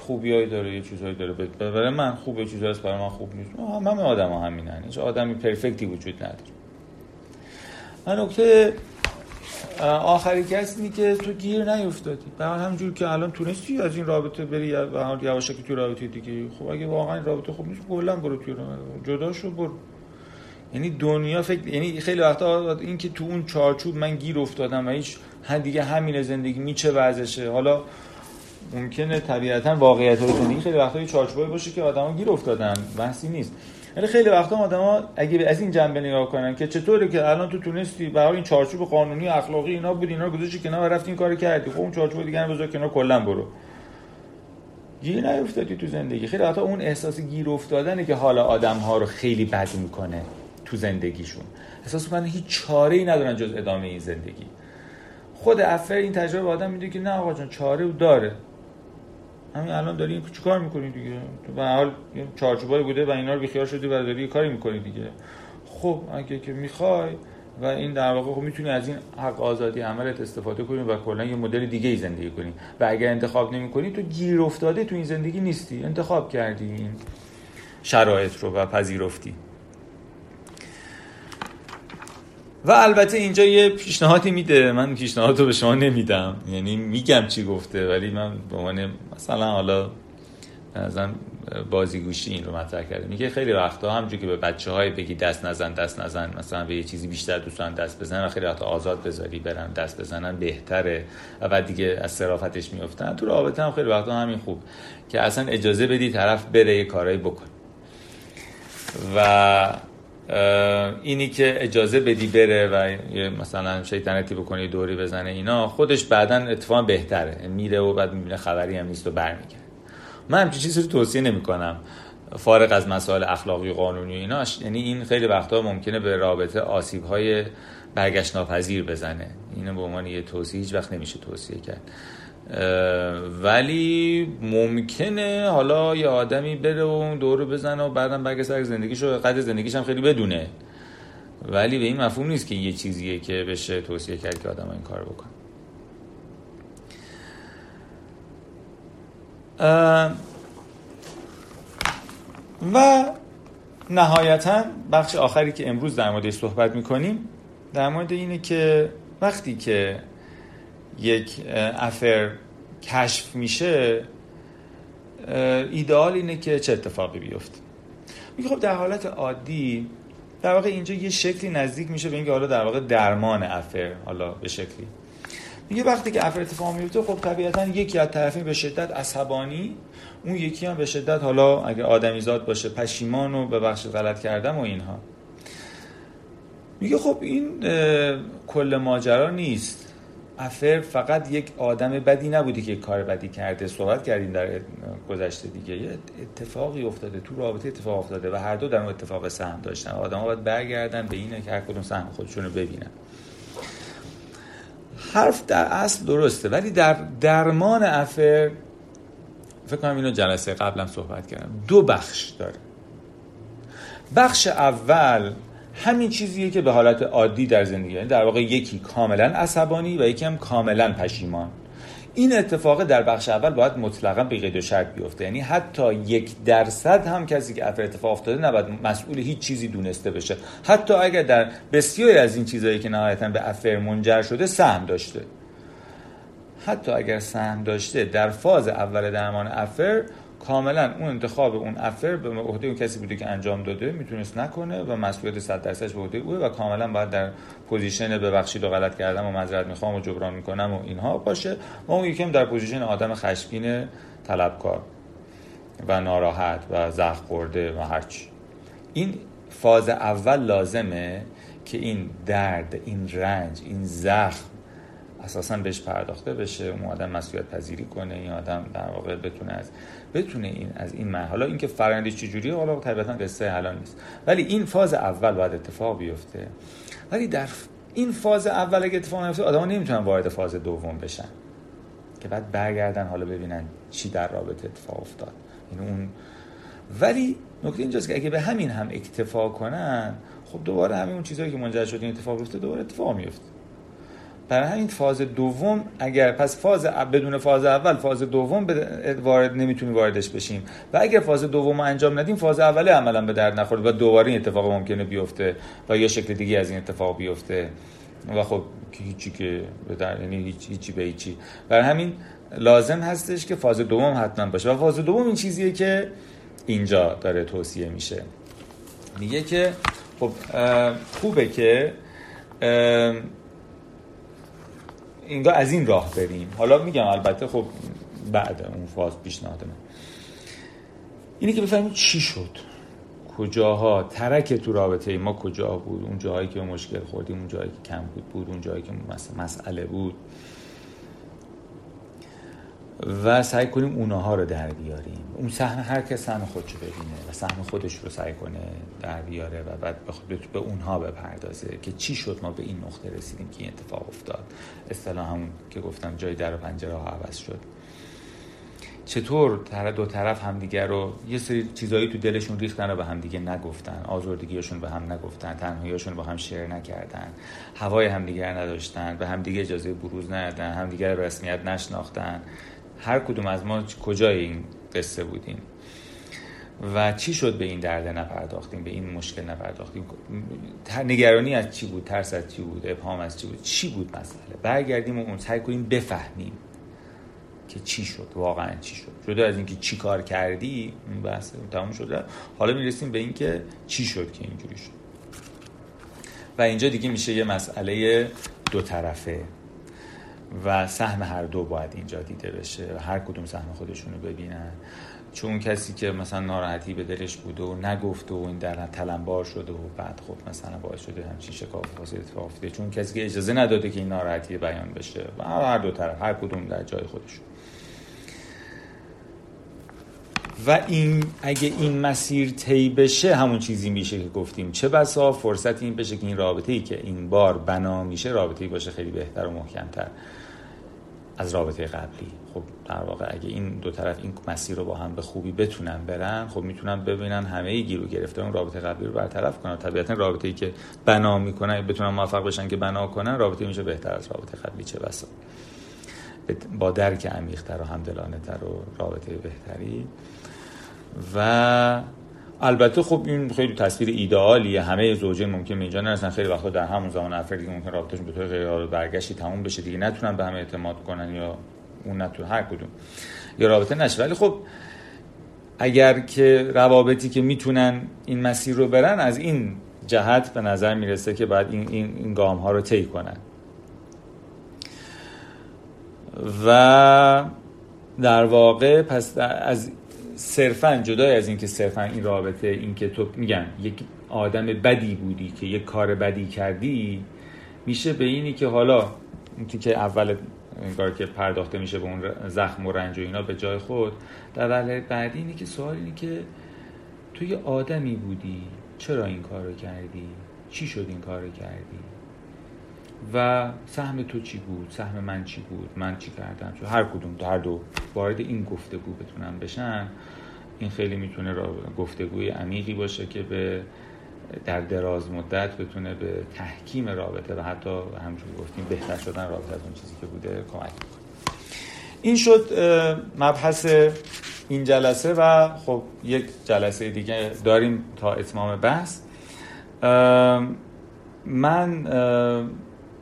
خوبیایی داره یه چیزایی داره برای من خوبه چیزایی هست برای من خوب نیست. همه آدم ها همینن. هیچ آدمی پرفکتی وجود نداره. من نکته آخری که هست اینی که تو گیر نیفتادی. به همجور که الان تونستی از این رابطه بری و حال یواشکی تو رابطه دیگه. خب اگه واقعا رابطه خوب نیست کلا برو تو جدا شو برو. یعنی دنیا فکر یعنی خیلی وقتا این که تو اون چارچوب من گیر افتادم و هیچ دیگه همین زندگی میچه وضعشه حالا ممکنه طبیعتا واقعیت رو زندگی خیلی وقتا چارچوبی باشه که آدما گیر افتادن. بحثی نیست. ولی خیلی وقتا آدما اگه از این جنبه نگاه کنن که چطوره که الان تو تونستی برای این چارچوب قانونی اخلاقی اینا بود اینا گذاشتی کنار و رفتی این کارو کردی. خب اون چارچوب دیگه بذار کنار کلا برو. گیر نیفتادی تو زندگی. خیلی وقتا اون احساس گیر افتادنه که حالا آدم ها رو خیلی بد می‌کنه تو زندگیشون. احساس می‌کنن هیچ چاره ای ندارن جز ادامه این زندگی. خود افر این تجربه آدم میده که نه آقا جان چاره داره. همین الان داری این کار می‌کنی دیگه؟ تو به حال چارچوبای بوده و اینا رو بیخیال شدی و داری کاری می‌کنی دیگه. خب اگه که می‌خوای و این در واقع خب می‌تونی از این حق آزادی عملت استفاده کنی و کلا یه مدل دیگه ای زندگی کنی. و اگر انتخاب نمی‌کنی تو گیر افتاده تو این زندگی نیستی. انتخاب کردی این شرایط رو و پذیرفتی. و البته اینجا یه پیشنهادی میده. من پیشنهاد رو به شما نمیدم. یعنی میگم چی گفته ولی من به عنوان مثلا حالا ازم بازیگوشی این رو مطرح کرده. میگه خیلی وقتا همونجوری که به بچه های بگی دست نزن دست نزن مثلا به یه چیزی بیشتر دوستان دست بزنن و خیلی وقتا آزاد بذاری برن دست بزنن بهتره. و بعد دیگه از صرافتش میفتن تو رابطه هم خیلی وقتا همین خوب که اصلا اجازه بدی طرف بره یه کارایی بکن و اینی که اجازه بدی بره و مثلا شیطنتی بکنی دوری بزنه اینا خودش بعدا اتفاقا بهتره. میره و بعد می‌بینه خبری هم نیست و برمیگرده. من همچین چیزی رو توصیه نمی کنم فارغ از مسائل اخلاقی قانونی ایناش یعنی این خیلی وقتا ممکنه به رابطه آسیب های برگشت ناپذیر بزنه. اینو به عنوان یه توصیه هیچ وقت نمیشه توصیه کرد. ولی ممکنه حالا یه آدمی بره و دورو بزنه و بعدم برگه سر زندگیش و قدر زندگیش هم خیلی بدونه. ولی به این مفهوم نیست که یه چیزیه که بشه توصیه کرد که آدم این کار بکن و نهایتا بخش آخری که امروز در موردش صحبت می‌کنیم در مورد اینه که وقتی که یک افر کشف میشه ایدئال اینه که چه اتفاقی بیفته. میگه خب در حالت عادی در واقع اینجا یه شکلی نزدیک میشه به اینکه حالا در واقع درمان افر حالا به شکلی. میگه وقتی که افر اتفاق میفته خب طبیعتا یکی از طرفین به شدت عصبانی اون یکی هم به شدت حالا اگه آدمیزاد باشه پشیمان و به بخش غلط کردم و اینها. میگه خب این کل ماجرا نیست. افر فقط یک آدم بدی نبودی که کار بدی کرده. صحبت کردیم در گذشته دیگه. یه اتفاقی افتاده تو رابطه اتفاق افتاده و هر دو در اون اتفاق سهم داشتن. آدم ها باید برگردن به اینه که هر کدوم سهم خودشون رو ببینن. حرف در اصل درسته ولی در درمان افر فکر کنم اینو جلسه قبلم صحبت کردم. دو بخش داره. بخش اول همین چیزیه که به حالت عادی در زندگی یعنی در واقع یکی کاملا عصبانی و یکی هم کاملا پشیمان. این اتفاق در بخش اول باید مطلقا به قید و شرط بیفته. یعنی حتی یک درصد هم کسی که افر اتفاق افتاده نباید مسئول هیچ چیزی دونسته بشه. حتی اگر در بسیاری از این چیزهایی که نهایتا به افر منجر شده سهم داشته. حتی اگر سهم داشته در فاز اول درمان affair کاملا اون انتخاب اون affair به عهده اون کسی بوده که انجام داده می‌تونست نکنه و مسئولیت 100 درصدش به عهده اوه و کاملا باید در position ببخشید و غلط کردم و معذرت می‌خوام و جبران می‌کنم و اینها باشه و اون یکم در position آدم خشمگین طلبکار و ناراحت و زخم خورده و هرچی این فاز اول لازمه که این درد این رنج این زخم اساسا بهش پرداخته بشه اون آدم مسئولیت پذیری کنه این آدم در واقع بتونه از بتونه این از این من حالا اینکه فرآیندش چجوریه حالا طبیعتا قصه حالا نیست. ولی این فاز اول باید اتفاق بیفته. ولی در این فاز اول اگه اتفاق نیفته آدم‌ها نمی‌تونن وارد فاز دوم بشن. که بعد برگردن حالا ببینن چی در رابطه اتفاق افتاد. این یعنی اون ولی نکته اینجاست که اگه به همین هم اکتفا کنن خب دوباره همین اون چیزهایی که منجر شد این اتفاق بیفته دوباره اتفاق میفته برای همین فاز دوم اگر پس فاز بدون فاز اول فاز دوم وارد نمی‌تونیم واردش بشیم. و اگر فاز دوم انجام ندیم فاز اوله عملا به درد نخورد و دوباره این اتفاق ممکنه بیفته و یا شکل دیگه از این اتفاق بیفته. و خب هیچی که به در یعنی هیچ هیچی به هیچی. برای همین لازم هستش که فاز دوم حتما باشه. و فاز دوم این چیزیه که اینجا داره توصیه میشه. میگه که خب خوبه که اینگاه از این راه بریم. حالا میگم البته خب بعد اون فاز پیشنهاد من. اینه که بفهمیم چی شد. کجاها؟ ترک تو رابطه ما کجا بود؟ اون جاهایی که مشکل خوردیم اون جایی که کم بود بود. اون جایی که مسئله بود. و سعی کنیم اونها رو در بیاریم. اون سهم هر کس سهم خودش رو ببینه و سهم خودش رو سعی کنه در بیاره و بعد به اونها بپردازه که چی شد ما به این نقطه رسیدیم که این اتفاق افتاد. اصطلاح همون که گفتم جای در و پنجره ها عوض شد. چطور دو طرف همدیگه رو یه سری چیزایی تو دلشون ریختن و به همدیگه نگفتن. آزردگیشون به هم نگفتن. تنهاییشون با هم شیر نکردن. هوای همدیگه نداشتن. به همدیگه اجازه بروز ندادن. همدیگه رسمیت نشناختن. هر کدوم از ما کجای این قصه بودیم. و چی شد به این درد نپرداختیم به این مشکل نپرداختیم؟ نگرانی از چی بود؟ ترس از چی بود؟ ابهام از چی بود؟ چی بود مسئله؟ برگردیم و اون سعی کنیم بفهمیم که چی شد واقعا چی شد. جدا از اینکه چی کار کردی اون بحث تموم شده حالا می‌رسیم به اینکه چی شد که اینجوری شد. و اینجا دیگه میشه یه مسئله دو طرفه. و سهم هر دو باید اینجا دیده بشه هر کدوم سهم خودشون رو ببینن. چون کسی که مثلا ناراحتی به دلش بوده و نگفته و این در تلمبار شده و بعد خب مثلا باعث شده همچین شکاف فاسد اتفاق افتاده. چون کسی که اجازه نداده که این ناراحتی بیان بشه. و هر دو طرف هر کدوم در جای خودشون. و این اگه این مسیر طی بشه همون چیزی میشه که گفتیم. چه بسا فرصت این بشه که این رابطه ای که این بار بنا میشه رابطه ای باشه خیلی بهتر و محکمتر. از رابطه قبلی. خب در واقع اگه این دو طرف این مسیر رو با هم به خوبی بتونن برن خب می‌تونن ببینن همه گیرو گرفته اون رابطه قبلی رو برطرف کنن. طبیعتا رابطه ای که بنا می‌کنن بتونن موفق بشن که بنا کنن رابطه میشه بهتر از رابطه قبلی چه بسا. با درک عمیق‌تر و همدلانه تر و رابطه بهتری. و البته خب این خیلی تصویر ایدئالیه. همه زوجین ممکن اینجا نرسن. خیلی وقتا در همون زمان افرادی که ممکن رابطهشون به طور غیر برگشتی تموم بشه دیگه نتونن به هم اعتماد کنن یا اون نتون هر کدوم. یا رابطه نشه. ولی خب اگر که روابطی که می‌تونن این مسیر رو برن از این جهت به نظر می‌رسه که بعد این, این, این گام ها رو طی کنن. و در واقع پس از صرفا جدای از اینکه صرفا این رابطه اینکه تو میگن یک آدم بدی بودی که یک کار بدی کردی میشه به اینی که حالا اینکه که اول انگار که پرداخته میشه به اون زخم و رنج و اینا به جای خود در ولی بعدی اینی که سوال اینی که تو یه آدمی بودی چرا این کارو کردی؟ چی شد این کارو کردی؟ و سهم تو چی بود؟ سهم من چی بود؟ من چی کردم؟ چون هر کدوم هر دو. وارد این گفتگو بتونن بشن این خیلی می‌تونه گفتگوی عمیقی باشه که به در دراز مدت بتونه به تحکیم رابطه و حتی همچون گفتیم بهتر شدن رابطه از اون چیزی که بوده کمک می‌کنه. این شد مبحث این جلسه و خب یک جلسه دیگه داریم تا اتمام بحث. من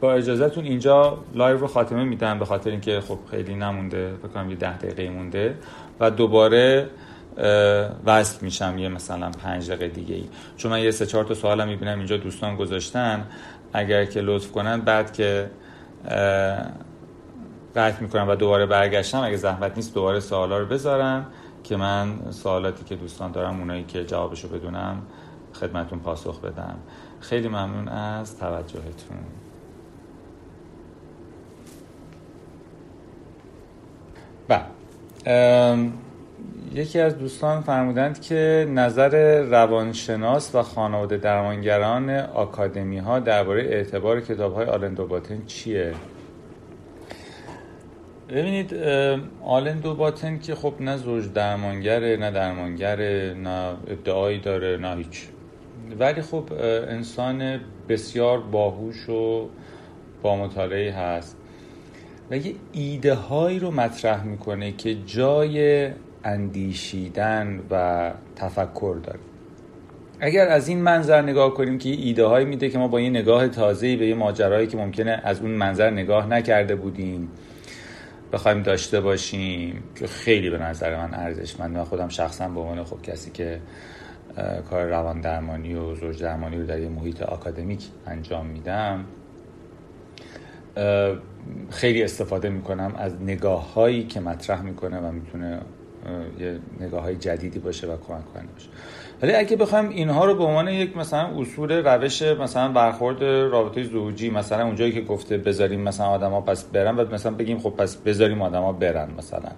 با اجازهتون اینجا لایو رو خاتمه میدم به خاطر اینکه خب خیلی نمونده بکنم یه ده دقیقه مونده و دوباره وصل میشم یه مثلا پنج دقیقه دیگه ای چون من یه سه چهار تا سوالم می‌بینم اینجا دوستان گذاشتن. اگر که لطف کنن بعد که قطع می‌کنم و دوباره برگشتم اگه زحمت نیست دوباره سوالا رو بذارم که من سوالاتی که دوستان دارم اونایی که جوابشو بدونم خدمتون پاسخ بدم. خیلی ممنون از توجهتون. بله. یکی از دوستان فرمودند که نظر روانشناس و خانواده درمانگران آکادمی ها درباره اعتبار کتاب های آلندو باتن چیه؟ ببینید آلندو باتن که خب نه زوج درمانگره نه درمانگره نه ادعایی داره نه هیچ. ولی خب انسان بسیار باهوش و با مطالعه هست. و یه ایده هایی رو مطرح می‌کنه که جای اندیشیدن و تفکر داره. اگر از این منظر نگاه کنیم که ایده هایی میده که ما با یه نگاه تازه‌ای به یه ماجرایی که ممکنه از اون منظر نگاه نکرده بودیم بخوایم داشته باشیم که خیلی به نظر من ارزشمند من خودم شخصا به عنوان خب کسی که کار روان درمانی و زوج درمانی رو در یه محیط آکادمیک انجام میدم خیلی استفاده می‌کنم از نگاه هایی که مطرح می‌کنه و می‌تونه یه نگاه های جدیدی باشه و کمک کننده باشه. ولی اگه بخوایم اینها رو به عنوان یک مثلا اصول روش مثلا برخورد رابطه زوجی مثلا اونجایی که گفته بذاریم مثلا آدما پس برن و مثلا بگیم خب پس بذاریم آدما برن مثلا.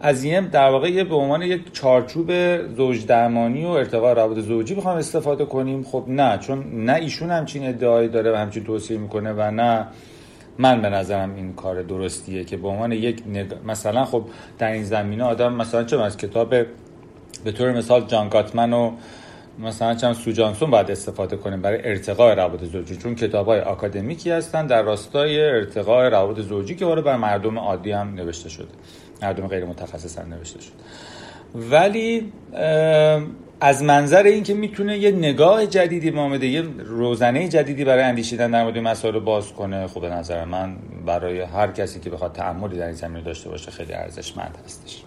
از این در واقع به عنوان یک چارچوب زوج درمانی و ارتقاء روابط زوجی بخوام استفاده کنیم. خب نه چون نه ایشون همچین ادعایی داره و همچین توصیه می‌کنه و نه من به نظرم این کار درستیه که به عنوان یک مثلا خب در این زمینه آدم مثلا چه از کتاب به طور مثال جان گاتمن و مثلا چند سو جانسون باید استفاده کنیم برای ارتقاء روابط زوجی. چون کتاب های اکادمیکی هستن در راستای ارتقاء روابط زوجی که بر مردم عادی هم نوشته شده. مردم غیر متخصص هم نوشته شده. ولی از منظر اینکه می‌تونه یه نگاه جدیدی به یه روزنه جدیدی برای اندیشیدن در مورد مسائل باز کنه خب به نظر من برای هر کسی که بخواد تعملی در این زمینه داشته باشه خیلی ارزشمند هستش.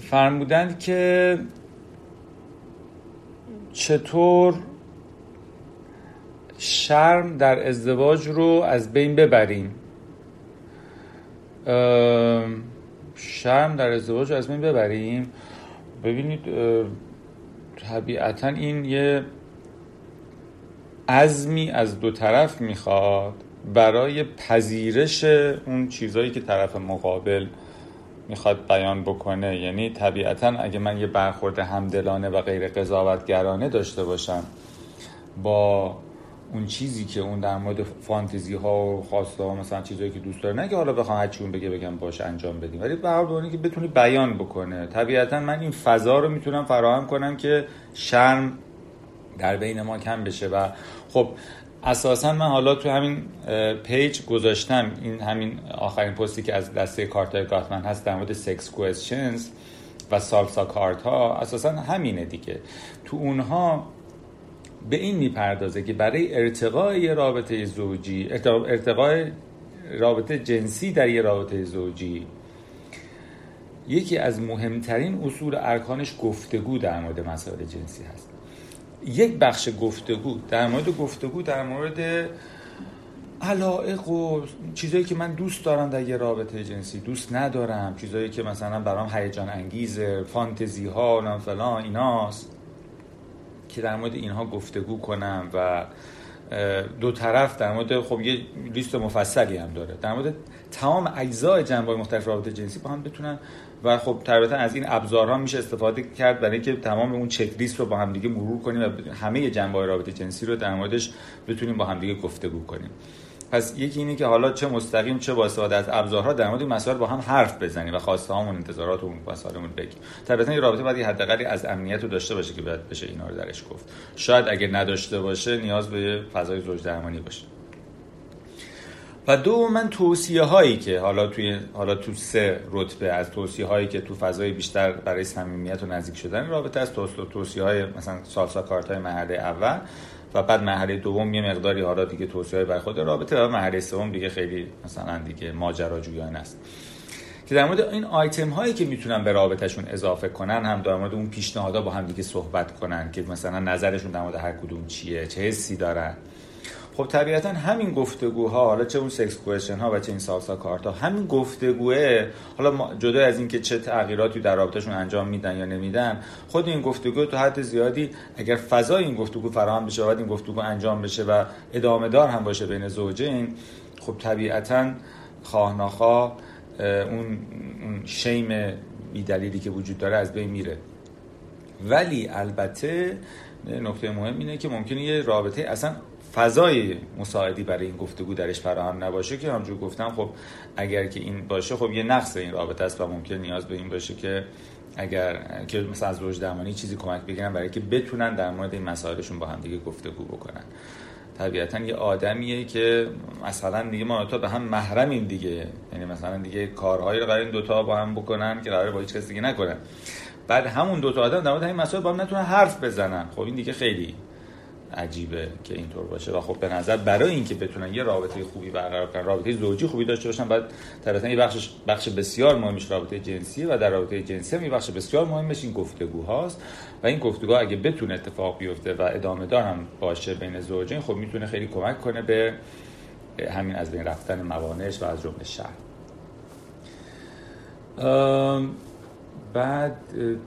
فرمودند که چطور شرم در ازدواج رو از بین ببریم؟ شرم در ازدواج از بین ببریم. ببینید طبیعتا این یه عزمی از دو طرف می‌خواد برای پذیرش اون چیزهایی که طرف مقابل می‌خواد بیان بکنه. یعنی طبیعتا اگه من یه برخورد همدلانه و غیر قضاوتگرانه داشته باشم با اون چیزی که اون در مورد فانتزی ها و خواسته ها مثلا چیزایی که دوست داره نه که حالا بخوام هر اون بگه بگم باش انجام بدیم. ولی به هر که بتونی بیان بکنه. طبیعتا من این فضا رو می‌تونم فراهم کنم که شرم در بین ما کم بشه و خب اساسا من حالا تو همین page گذاشتم این همین آخرین پستی که از دسته کارت گاتمن هست در مورد sex questions و salsa cards ها اساسا همینه دیگه. تو اونها به این می‌پردازه که برای ارتقای رابطه زوجی ارتقای رابطه جنسی در یه رابطه زوجی. یکی از مهمترین اصول ارکانش گفتگو در مورد مسائل جنسی هست. یک بخش گفتگو در مورد گفتگو در مورد علائق و چیزایی که من دوست دارم در یه رابطه جنسی دوست ندارم. چیزایی که مثلا برام هیجان انگیزه فانتزی ها و فلان ایناست. که در مورد اینها گفتگو کنم و دو طرف در مورد خب یه لیست مفصلی هم داره. در مورد تمام اجزای جنبه مختلف رابطه جنسی با هم بتونن و خب طبیعتا از این ابزارها میشه استفاده کرد برای اینکه تمام اون چک لیست رو با هم دیگه مرور کنیم و همه جنبه رابطه جنسی رو در موردش بتونیم با هم دیگه گفتگو کنیم. پس یکی اینه که حالا چه مستقیم چه با استفاده از ابزارها در مورد مسائل با هم حرف بزنیم و خواسته هامون انتظارات و مسائلمون بگیم. طبعا این رابطه باید حداقلی از امنیت رو داشته باشه که باید بشه اینا رو درش گفت. شاید اگر نداشته باشه نیاز به فضای زوج درمانی باشه. و دو من توصیه هایی که حالا توی حالا تو سه رتبه از توصیه هایی که تو فضای بیشتر برای صمیمیت و نزدیک شدن رابطه از توصیه های مثلا سالسا کارت های مرحله اول. و بعد مرحله دوم یه مقداری حالا دیگه توصیه بر خود. رابطه و مرحله سوم دیگه خیلی مثلا دیگه ماجراجویانه است. که در مورد این آیتم هایی که می‌تونن به رابطهشون اضافه کنن هم در مورد اون پیشنهادها با هم دیگه صحبت کنن که مثلا نظرشون در مورد هر کدوم چیه چه حسی دارن. خب طبیعتا همین گفتگوها حالا چه اون سکس کوشن ها و چه این سالسا کارت ها همین گفتگوه حالا جدا از اینکه چه تغییراتی در رابطهشون انجام میدن یا نمیدن خود این گفتگو تو حد زیادی اگر فضای این گفتگو فراهم بشه و این گفتگو انجام بشه و ادامه دار هم باشه بین زوجین خب طبیعتا خواه نخواه اون شیم بیدلیلی که وجود داره از بین میره. ولی البته نکته مهم اینه که ممکنه یه رابطه اصلا فضای مساعدی برای این گفتگو درش فراهم نباشه که همجور گفتم خب اگر که این باشه خب یه نقص این رابطه است و ممکن نیاز به این باشه که اگر که مثلا از روش درمانی چیزی کمک بگیرن برای که بتونن در مورد این مسائلشون با هم دیگه گفتگو بکنن. طبیعتا یه آدمیه که مثلا دیگه ما تا به هم محرمیم دیگه. یعنی مثلا دیگه کارهایی رو برای این دوتا با هم بکنن که قرار با هیچ کس دیگه نکنن. بعد همون دوتا آدم در مورد این مسائل با هم نتونن حرف بزنن. خب این دیگه خیلی عجیبه که اینطور باشه. و خب به نظر برای اینکه بتونن یه رابطه خوبی برقرار کنن رابطه زوجی خوبی داشته باشن بعد طبعا یه بخش بخش بسیار مهمش رابطه جنسی و در رابطه جنسی هم بخش بسیار مهمش این گفتگوهاست و این گفتگو اگه بتونه اتفاق بیفته و ادامه دار هم باشه بین زوجین خب می‌تونه خیلی کمک کنه به همین از بین رفتن موانعش و از جمله شهر بعد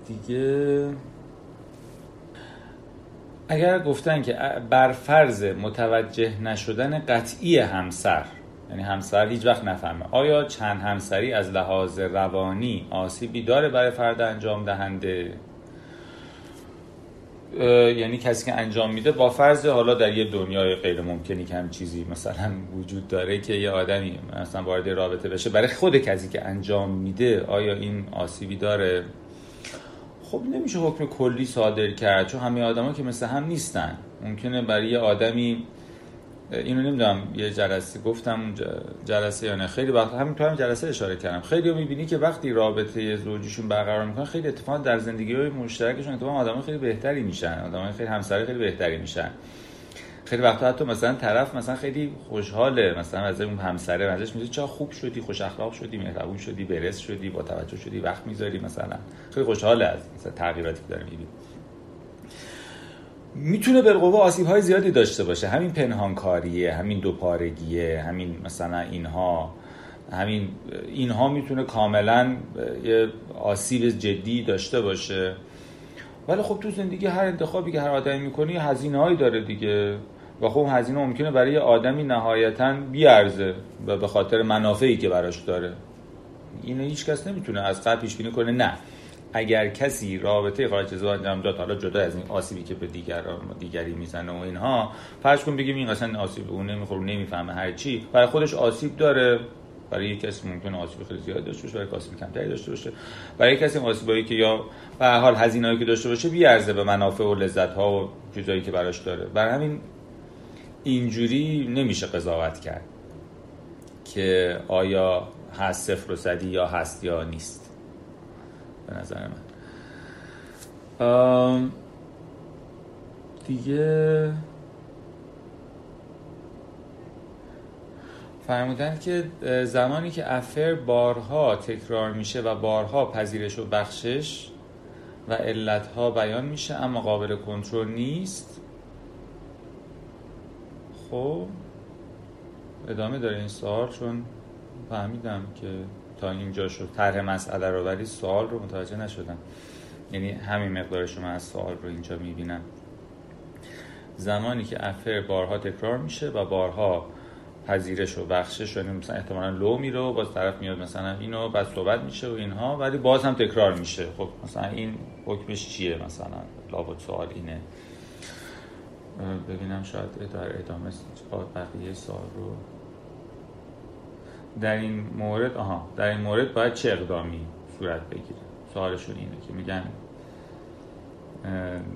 دیگه اگر گفتن که بر فرض متوجه نشدن قطعی همسر یعنی همسر هیچ وقت نفهمه آیا چند همسری از لحاظ روانی آسیبی داره برای فرد انجام دهنده؟ یعنی کسی که انجام میده با فرض حالا در یه دنیای غیر ممکنی که هم چیزی مثلا وجود داره که یه آدمی مثلا وارد رابطه بشه برای خود کسی که انجام میده آیا این آسیبی داره؟ خب نمیشه حکم کلی صادر کرد چون همه آدما که مثل هم نیستن. ممکنه برای یه آدمی اینو نمی‌دونم یه جلسه گفتم جلسه یا نه خیلی وقت همین تو هم جلسه اشاره کردم. خیلی می‌بینی که وقتی رابطه زوجیشون برقرار می‌کنن خیلی اتفاق در زندگی های مشترکشون اتفاق آدم خیلی بهتری میشن. آدم خیلی همسر خیلی بهتری میشن. خیلی وقتا حتی مثلا طرف مثلا خیلی خوشحاله. مثلا از اون همسره ازش میگه چه خوب شدی خوش اخلاق شدی مهربون شدی برس شدی با توجه شدی وقت می‌ذاری مثلا. خیلی خوشحاله از مثلا تغییراتی که داره می‌بینی می‌تونه بالقوه آسیب های زیادی داشته باشه. همین پنهانکاریه همین دوپارگیه همین مثلا اینها. همین اینها می‌تونه کاملا یه آسیب جدی داشته باشه. ولی خب تو زندگی هر انتخابی که هر آدمی می‌کنی هزینه هایی داره دیگه. و خب هزینه ممکنه برای آدمی نهایتا بیارزه و به خاطر منافعی که براش داره. اینو هیچ کس نمی‌تونه از قبل پیش بینی کنه. نه. اگر کسی رابطه خارج از انجام داد حالا جدا از این آسیبی که به دیگر دیگری می‌زنه و اینها فرض کن بگیم این اصلا آسیب اون نمی‌خوره نمی‌فهمه هر چی. برای خودش آسیب داره. برای یک کسی ممکن آسیب خیلی زیاد داشته باشه برای آسیب کمتری داشته باشه. برای کسی آسیبایی که یا به حال هزینه‌ای که داشته باشه بی به منافع و لذت ها و چیزایی که براش داره. برای همین اینجوری نمیشه قضاوت کرد که آیا هست صفر و صدی یا هست یا نیست. به نظر من. دیگه فرمودن که زمانی که افر بارها تکرار میشه و بارها پذیرش و بخشش و علتها بیان میشه اما قابل کنترل نیست خب ادامه داره این سوال چون فهمیدم که تا اینجا شد. طرح مسئله رو ولی سوال رو متوجه نشدم. یعنی همین مقدار شما از سوال رو اینجا می‌بینم. زمانی که افر بارها تکرار میشه و بارها پذیرش و بخشش و مثلا احتمالا لو میره و باز طرف میاد مثلا اینو بعد صحبت میشه و اینها ولی باز هم تکرار میشه. خب مثلا این حکمش چیه؟ مثلا لابد سوال اینه. ببینم شاید در ادامه بقیه سال رو. در این مورد آها در این مورد باید چه اقدامی صورت بگیره؟ سوالشون اینه که میگن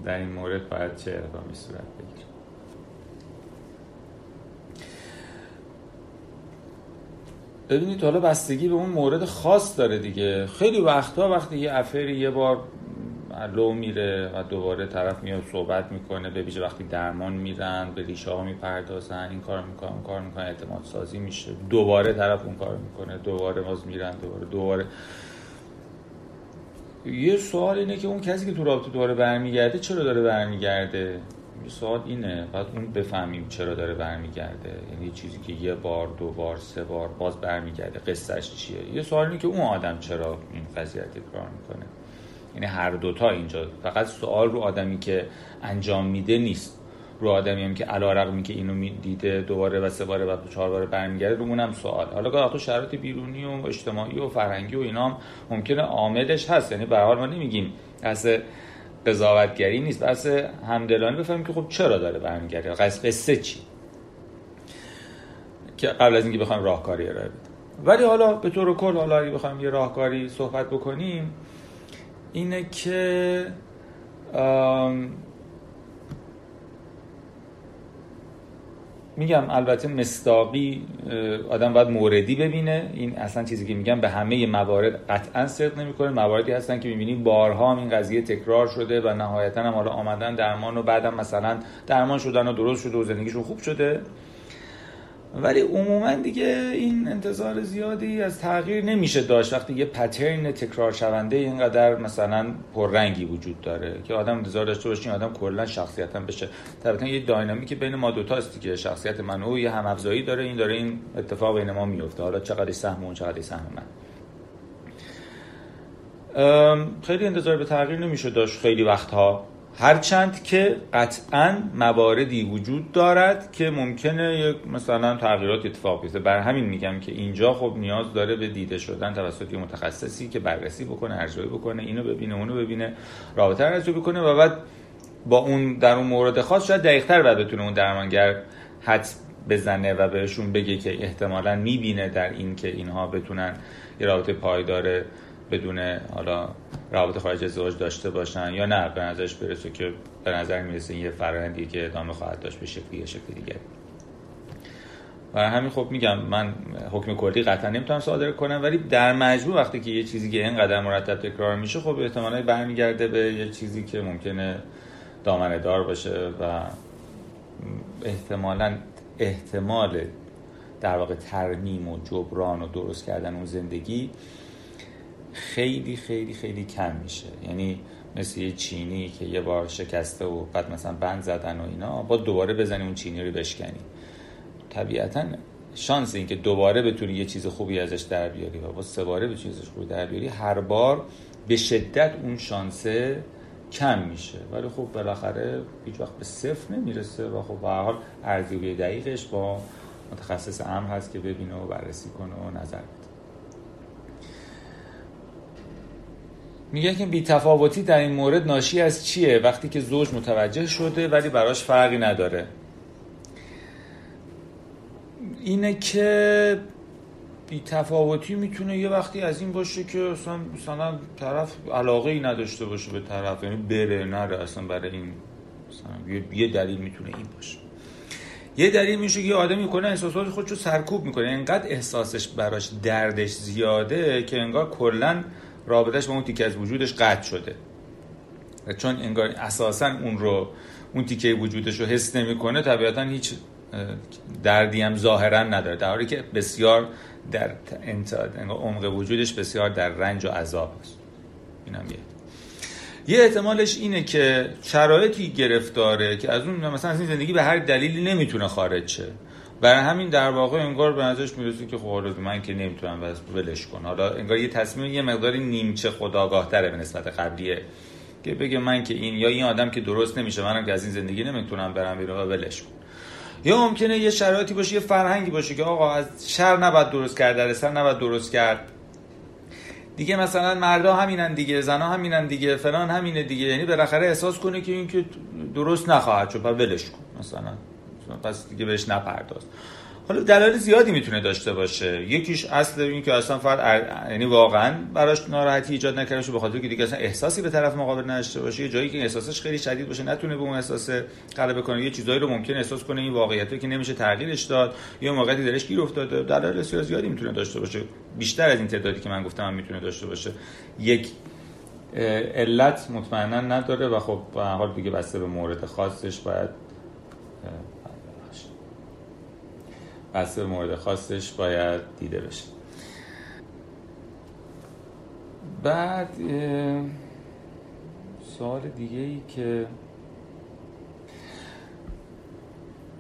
در این مورد باید چه اقدامی صورت بگیره؟ ببینید حالا بستگی به اون مورد خاص داره دیگه. خیلی وقتها وقتی یه افری یه بار لو میره و دوباره طرف میاد صحبت می‌کنه به ویژه وقتی درمان میرن به ریشه ها می‌پردازن این کار می‌کنن اون کار می‌کنن اعتماد سازی میشه. دوباره طرف اون کار می‌کنه دوباره باز میرن دوباره دوباره. یه سوال اینه که اون کسی که تو رابطه دوباره برمیگرده چرا داره برمیگرده؟ سوال اینه بعد اون بفهمیم چرا داره برمیگرده. یعنی چیزی که یه بار دو بار سه بار باز برمیگرده قصهش چیه؟ یه سوال اینه که اون آدم چرا این قضیه تکرار می‌کنه؟ یعنی هر دوتا اینجا. فقط سوال رو آدمی که انجام میده نیست. رو آدمی هم که علا رقمی که اینو دیده دوباره و سه باره و چهار باره برمیگرده رو اونم سوال. حالا گاه شرایط بیرونی و اجتماعی و فرهنگی و اینا هم ممکنه عاملش هست. یعنی به حال ما نمیگیم از قضاوتگری نیست بس همدلانی. بفهمیم که خب چرا داره برمیگرده؟ قصه چی؟ که قبل از اینکه بخوایم راهکاری ارائه بدیم. ولی حالا به طور کل حالا اگه بخوایم یه راهکاری صحبت بکنیم اینه که میگم البته مستاقی آدم باید موردی ببینه. این اصلا چیزی که میگم به همه موارد قطعا صدق نمی‌کنه. مواردی هستن که می‌بینی بارها هم این قضیه تکرار شده و نهایتا هم حالا آمدن درمان و بعدم مثلا درمان شدن و درست شده و زندگیشون خوب شده. ولی عموما دیگه این انتظار زیادی از تغییر نمیشه داشت. وقتی یه پترن تکرار شونده اینقدر مثلا پررنگی وجود داره که آدم انتظار داشته باشه این آدم کلا شخصیتا بشه. طبعا یه داینامیک بین ما دوتاست دیگه. شخصیت من و یه هم افزایی داره این داره این اتفاق بین ما میفته. حالا چقدر سهم اون چقدر سهم من. خیلی انتظار به تغییر نمیشه داشت خیلی وقتها. هرچند که قطعا مواردی وجود دارد که ممکنه یک مثلا تغییرات اتفاق بیفته. بر همین میگم که اینجا خب نیاز داره به دیده شدن توسط متخصصی که بررسی بکنه ارزیابی بکنه اینو ببینه اونو ببینه رابطه ارزیابی بکنه و بعد با اون در اون مورد خاص شاید دقیقتر بعد بتونه اون درمانگر حد بزنه و بهشون بگه که احتمالا می‌بینه در این که اینها بتونن یه رابطه پایدار بدون حالا رابطه خارج ازدواج داشته باشن یا نه به نظرش برسه که به نظر می‌رسه یه فرآیندی که ادامه خواهد داشت به شکلی یا شکل دیگه و همین خب میگم من حکم کلی قطعا نمی‌تونم صادر کنم ولی در مجموع وقتی که یه چیزی که اینقدر مرتب تکرار میشه خب احتمالا برمیگرده به یه چیزی که ممکنه دامنه دار باشه و احتمالا احتمال در واقع ترمیم و جبران و درست کردن اون زندگی خیلی خیلی خیلی کم میشه. یعنی مثل یه چینی که یه بار شکسته و بعد مثلا بند زدن و اینا با دوباره بزنی اون چینی رو بشکنی. طبیعتا شانس این که دوباره بتونی یه چیز خوبی ازش در بیاری و با سه باره به چیزش خوبی در بیاری هر بار به شدت اون شانسه کم میشه. ولی خب بالاخره هیچ وقت به صفر نمی‌رسه و خب به حال ارزیابی دقیقش با متخصص امر هست که ببینه و بررسی کنه و نظر بده. میگه که بیتفاوتی در این مورد ناشی از چیه؟ وقتی که زوج متوجه شده ولی براش فرقی نداره. اینه که بی تفاوتی می‌تونه یه وقتی از این باشه که اصلا مثلا طرف علاقه ای نداشته باشه به طرف یعنی بره نره اصلا برای این مثلا یه دلیل می‌تونه این باشه. یه دلیل میشه که یه آدمی کنه احساسات خودشو سرکوب می‌کنه. انقدر احساسش براش دردش زیاده که انگار کلا رابطش با اون تیکه از وجودش قطع شده. چون انگار اساسا اون رو اون تیکه وجودش رو حس نمی‌کنه طبیعتا هیچ دردی هم ظاهرا نداره. در حالی که بسیار در عمق وجودش بسیار در رنج و عذاب است. اینم یه یه احتمالش اینه که شرایطی گرفتاره که از اون مثلا از این زندگی به هر دلیلی نمی‌تونه خارج شه. برای همین در واقع انگار به نظرش می‌رسه که خب من که نمی‌تونم بس ولش کن حالا انگار یه تصمیم یه مقداری نیمچه خداگاه تره به نسبت قبلیه که بگه من که این یا این آدم که درست نمیشه منم که از این زندگی نمی‌تونم برم بیرون و ولش کن. یا ممکنه یه شرایطی باشه یه فرهنگی باشه که آقا از شر نباید درست کرد در سر نباید درست کرد. دیگه مثلا مردا همینن دیگه زنا همینن دیگه فلان همینه دیگه. یعنی بالاخره احساس کنه که این که درست نخواهد شد ولش کن مثلا. پس دیگه بهش نپرداز. حالا دلایل زیادی می‌تونه داشته باشه. یکیش اصل این که اصلا فرد یعنی واقعا براش ناراحتی ایجاد نکرده به خاطر که دیگه اصلا احساسی به طرف مقابل نداشته باشه. یه جایی که احساسش خیلی شدید باشه نتونه به اون احساس غلبه کنه. یه چیزایی رو ممکن احساس کنه این واقعیتی که نمیشه تغییرش داد. یا موقعی درش گیر افتاده. دلایل زیادی می‌تونه داشته باشه. بیشتر از این تعدادی که من گفتم هم می‌تونه داشته باشه. یک علت مطمئنا نداره و خب حال دیگه بسته به مورد خاصش. باید بسته مورد خاصش باید دیده بشه. بعد سوال دیگه ای که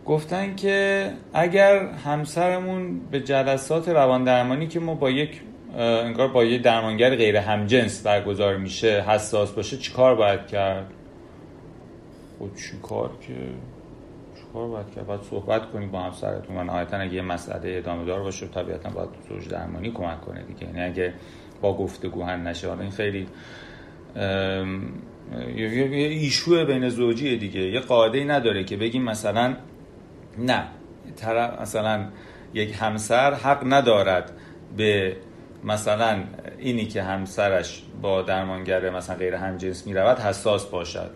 گفتن که اگر همسرمون به جلسات روان درمانی که ما با یک انگار با یه درمانگر غیر همجنس برگزار میشه حساس باشه چیکار باید کرد؟ خود چیکار که؟ کار باید کرد. باید صحبت کنید با همسرتون و نهایتا اگه یه مسئله ادامه دار باشه طبیعتا باید زوج درمانی کمک کنه دیگه. یعنی اگه با گفتگو حل نشه. حالا این خیلی یه ایشو بین زوجی دیگه. یه قاعده ای نداره که بگیم مثلا نه طرف مثلا یک همسر حق ندارد به مثلا اینی که همسرش با درمانگر مثلا غیر همجنس می‌رود حساس باشد.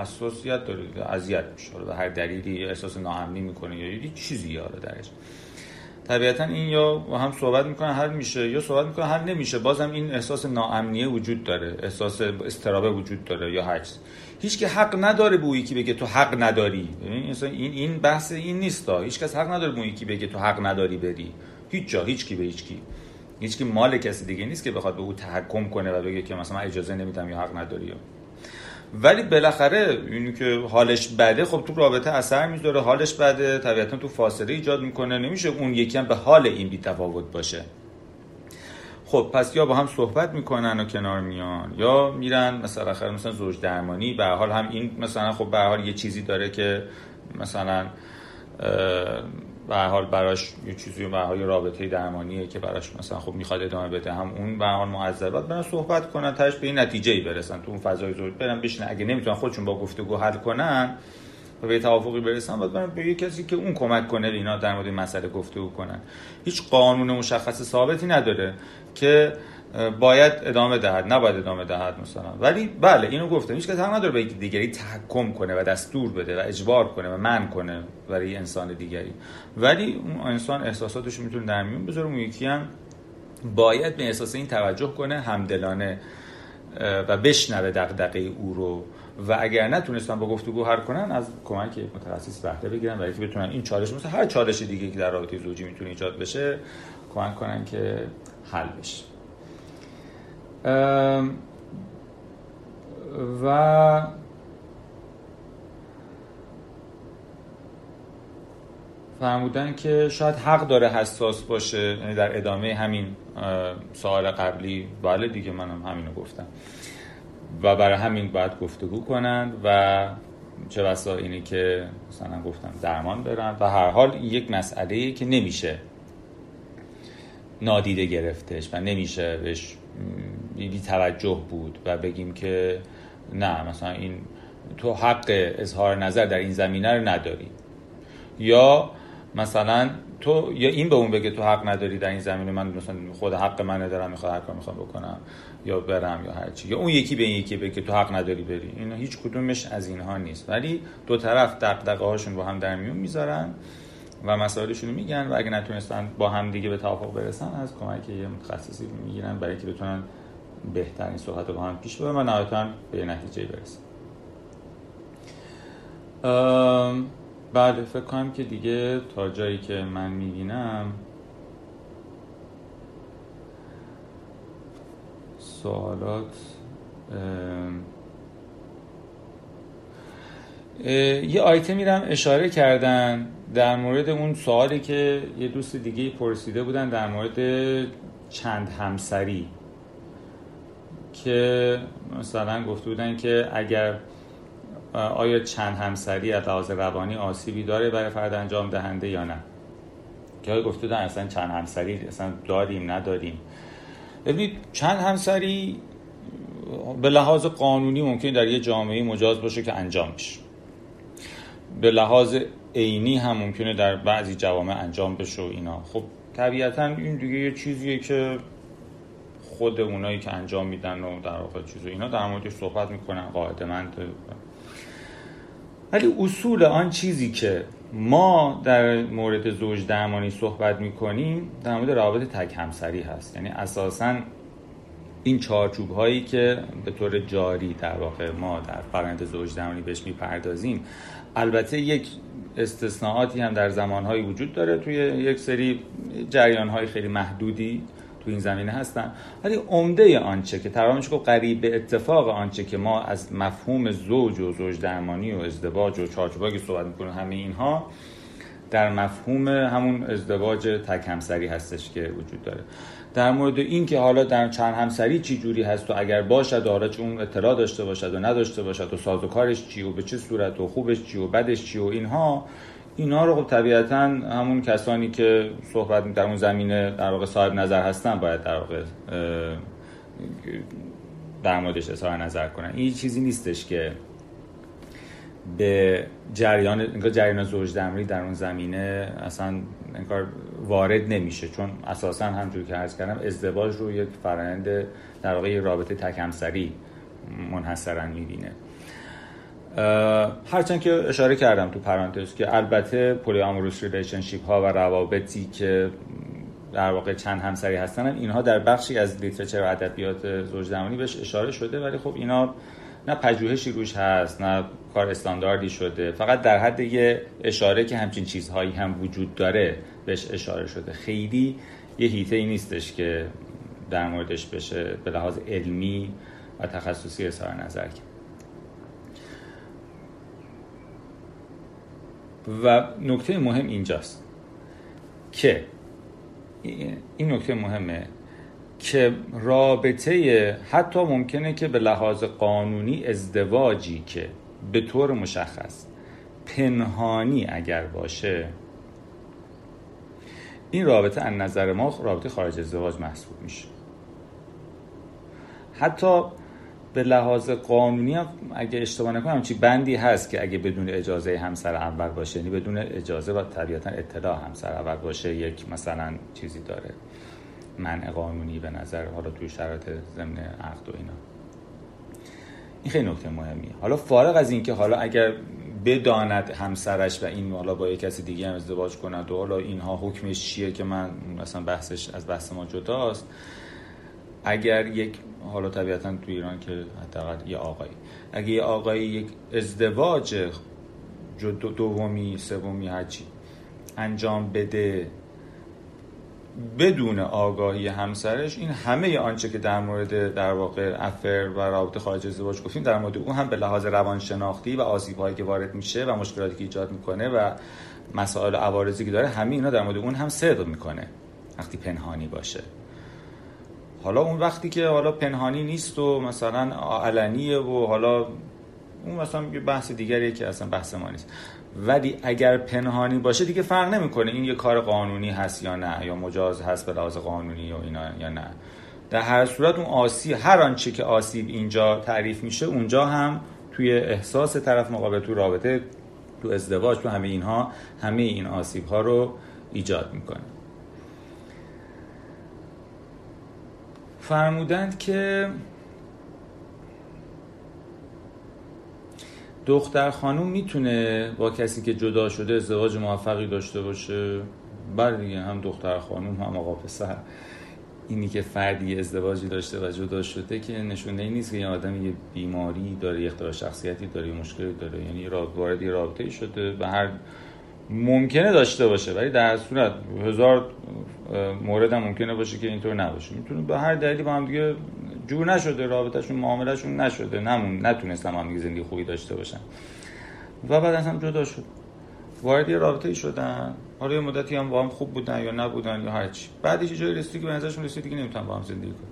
حساسیت داره اذیت میشه. به هر دلیلی احساس ناامنی می‌کنه یا یه چیزی یاره درش. طبیعتا این یا هم صحبت می‌کنه حل میشه یا صحبت می‌کنه حل نمیشه. بازم این احساس ناامنیه وجود داره احساس استرابه وجود داره یا هر هیچ که حق نداره به یکی بگه تو حق نداری. این این بحث این نیست هیچ کس حق نداره به یکی بگه تو حق نداری بری. هیچ جا هیچ کی به هیچ کی. هیچ کی مال کسی دیگه نیست که بخواد به او تحکم کنه و بگه که مثلا اجازه نمیدم یا حق نداری ولی بالاخره اینی که حالش بده خب تو رابطه اثر می‌ذاره حالش بده طبیعتا تو فاصله ایجاد می‌کنه نمیشه اون یکی هم به حال این بی تفاوت باشه. خب پس یا با هم صحبت می‌کنن و کنار میان یا میرن مثلا آخر مثلا زوج درمانی به حال هم این مثلا خب به حال یه چیزی داره که مثلا به حال براش یه چیزی به حال رابطه درمانیه که براش مثلا خب می‌خواد ادامه بده. هم اون به حال معذبات برن صحبت کنن تاش به این نتیجه ای برسن. تو اون فضای زوج برن بشن اگه نمی‌تونن خودشون با گفتگو حل کنن و به توافقی برسن باید برن به کسی که اون کمک کنه اینا در مورد مسئله گفتگو کنن. هیچ قانون مشخص ثابتی نداره که باید ادامه دهد نباید ادامه دهد مثلا. ولی بله اینو گفتم. هیچ کس حق نداره به دیگری تحکم کنه و دستور بده و اجبار کنه و من کنه برای انسان دیگری. ولی اون انسان احساساتش می‌تونه در میون بذاره. اون یکی هم باید به احساس این توجه کنه همدلانه و بشنوه دغدغه او رو. و اگر نتونستن با گفتگو حل کنن از کمک متخصص بهره بگیرن برای که بتونن این چالش مثل هر چالش دیگه که در رابطه زوجی می‌تونه ایجاد بشه کمک کنن که حل بشه. و فرمودن که شاید حق داره حساس باشه یعنی در ادامه همین سوال قبلی. بله دیگه منم همینو گفتم. و برای همین باید گفتگو کنند و چه بسا اینه که مثلا گفتم درمان برن. و هر حال یک مسئله که نمیشه نادیده گرفتش و نمیشه بهش بی توجه بود و بگیم که نه مثلا این تو حق اظهار نظر در این زمینه رو نداری. یا مثلا تو یا این به اون بگه تو حق نداری در این زمینه من مثلا خود حق منه دارم می‌خواد هر کار می‌خوام بکنم یا برم یا هر چی. یا اون یکی به این یکی بگه تو حق نداری بری. اینا هیچ کدومش از اینها نیست. ولی دو طرف دغدغه هاشون با هم در میون می‌ذارن. و مسائلشون رو میگن و اگه نتونستن با هم دیگه به توافق برسن از کمک یه متخصصی می‌گیرن برای اینکه بتونن بهترین صحبت رو با هم پیش ببرن و نهایتا به نتیجه برسن. بعد فکر کنم که دیگه تا جایی که من می‌بینم سوالات یه آیتم میرم اشاره کردن. در مورد اون سوالی که یه دوست دیگه پرسیده بودن در مورد چند همسری که مثلا گفته بودن که اگر آیا چند همسری از لحاظ روانی آسیبی داره برای فرد انجام دهنده یا نه؟ که گفته بودن اصلا چند همسری اصلا داریم نداریم؟ ببینید چند همسری به لحاظ قانونی ممکن در یه جامعه مجاز باشه که انجام بشه به لحاظ عینی هم ممکنه در بعضی جوامع انجام بشه و اینا. خب طبیعتا این دیگه یه چیزیه که خود اونایی که انجام میدن و در واقع چیز اینا در موردش صحبت می‌کنن قاعده مند ولی اصول آن چیزی که ما در مورد زوج درمانی صحبت می‌کنیم در مورد روابط تک همسری هست. یعنی اساسا این چارچوب هایی که به طور جاری در واقع ما در فرآیند زوج درمانی بهش می‌پردازیم البته یک استثناءاتی هم در زمانهایی وجود داره توی یک سری جریان های خیلی محدودی تو این زمینه هستن. ولی عمده آنچه که ترامش گفت قریب به اتفاق آنچه که ما از مفهوم زوج و زوج درمانی و ازدواج و چارچوبایی که صحبت می‌کنیم همه اینها در مفهوم همون ازدواج تک همسری هستش که وجود داره. در مورد این که حالا در چند همسری چی جوری هست و اگر باشد حالا چون اون اطلاع داشته باشد و نداشته باشد و سازوکارش چی و به چه صورت و خوبش چی و بدش چی و اینها اینا رو خب طبیعتا همون کسانی که صحبت در اون زمینه در واقع صاحب نظر هستن باید در واقع در موردش اظهار نظر کنن. این چیزی نیستش که به جریان جریان زوج دمری در اون زمینه اصلا انگار وارد نمیشه چون اساسا همونجور که عرض کردم ازدواج رو یک فرآیند در واقع رابطه تک همسری منحصرا می‌بینه. هرچند که اشاره کردم تو پرانتز که البته polyamorous relationship ها و روابطی که در واقع چند همسری هستن اینها در بخشی از literature و ادبیات زوج زمانی بهش اشاره شده ولی خب اینا نه پژوهشی روش هست نه کار استانداردی شده فقط در حد یه اشاره که همچین چیزهایی هم وجود داره بهش اشاره شده. خیلی یه هیته ای نیستش که در موردش بشه به لحاظ علمی و تخصصی اظهار نظر کرد. و نکته مهم اینجاست که این نکته مهمه. که رابطه حتی ممکنه که به لحاظ قانونی ازدواجی که به طور مشخص پنهانی اگر باشه این رابطه از نظر ما رابطه خارج ازدواج محسوب میشه. حتی به لحاظ قانونی اگه اشتباه نکنم چی بندی هست که اگه بدون اجازه همسر اول باشه یعنی بدون اجازه و طبیعتا اطلاع همسر اول باشه یک مثلا چیزی داره. منع قانونی به نظر حالا توی شرایط ضمن عقد و اینا. این خیلی نکته مهمیه. حالا فارغ از اینکه حالا اگر بداند همسرش و این حالا با یک کسی دیگه هم ازدواج کند و حالا اینها حکمش چیه که من مثلا بحثش از بحث ما جداست اگر یک حالا طبیعتا تو ایران که حداقل یه آقایی اگه یه آقایی یک ازدواج دومی سومی هرچی انجام بده بدون آگاهی همسرش این همه آنچه که در مورد در واقع افر و رابطه خارج ازدواج گفتیم در مورد اون هم به لحاظ روانشناختی و آسیب هایی که وارد میشه و مشکلاتی که ایجاد می‌کنه و مسائل عوارضی که داره همه اینا در مورد اون هم صدق می‌کنه وقتی پنهانی باشه. حالا اون وقتی که حالا پنهانی نیست و مثلا علنیه و حالا اون مثلا بحث دیگریه که اصلا بحث ما نیست. ولی اگر پنهانی باشه دیگه فرق نمی‌کنه. این یه کار قانونی هست یا نه یا مجاز هست به لحاظ قانونی و اینا یا نه. در هر صورت اون آسیب هر آنچه که آسیب اینجا تعریف میشه اونجا هم توی احساس طرف مقابل تو رابطه تو ازدواج تو همه اینها همه این آسیب ها رو ایجاد می‌کنه. فرمودند که دختر خانوم می‌تونه با کسی که جدا شده ازدواج موفقی داشته باشه؟ بله دیگه هم دختر خانوم هم آقا پسر. اینی که فردی ازدواجی داشته و جدا شده که نشونه ای نیست که یه آدم یه بیماری داره یه اختلال شخصیتی داره یه مشکلی داره. یعنی وارد رابطه شده و هر ممکنه داشته باشه ولی در صورت هزار مورد هم ممکنه باشه که اینطور نباشه. می‌تونه به هر دلیلی با هم دیگه جور نشده رابطهشون معاملهشون نشده. نمون نتونستم هم زندگی خوبی داشته باشن. و بعد از هم جدا شد. وارد یه رابطه ای شدن. حالا یه مدتی هم با هم خوب بودن یا نبودن یا هرچی بعدش یه جایی رسید که به نظرشون رسید که نمی‌تونن با هم زندگی کنن.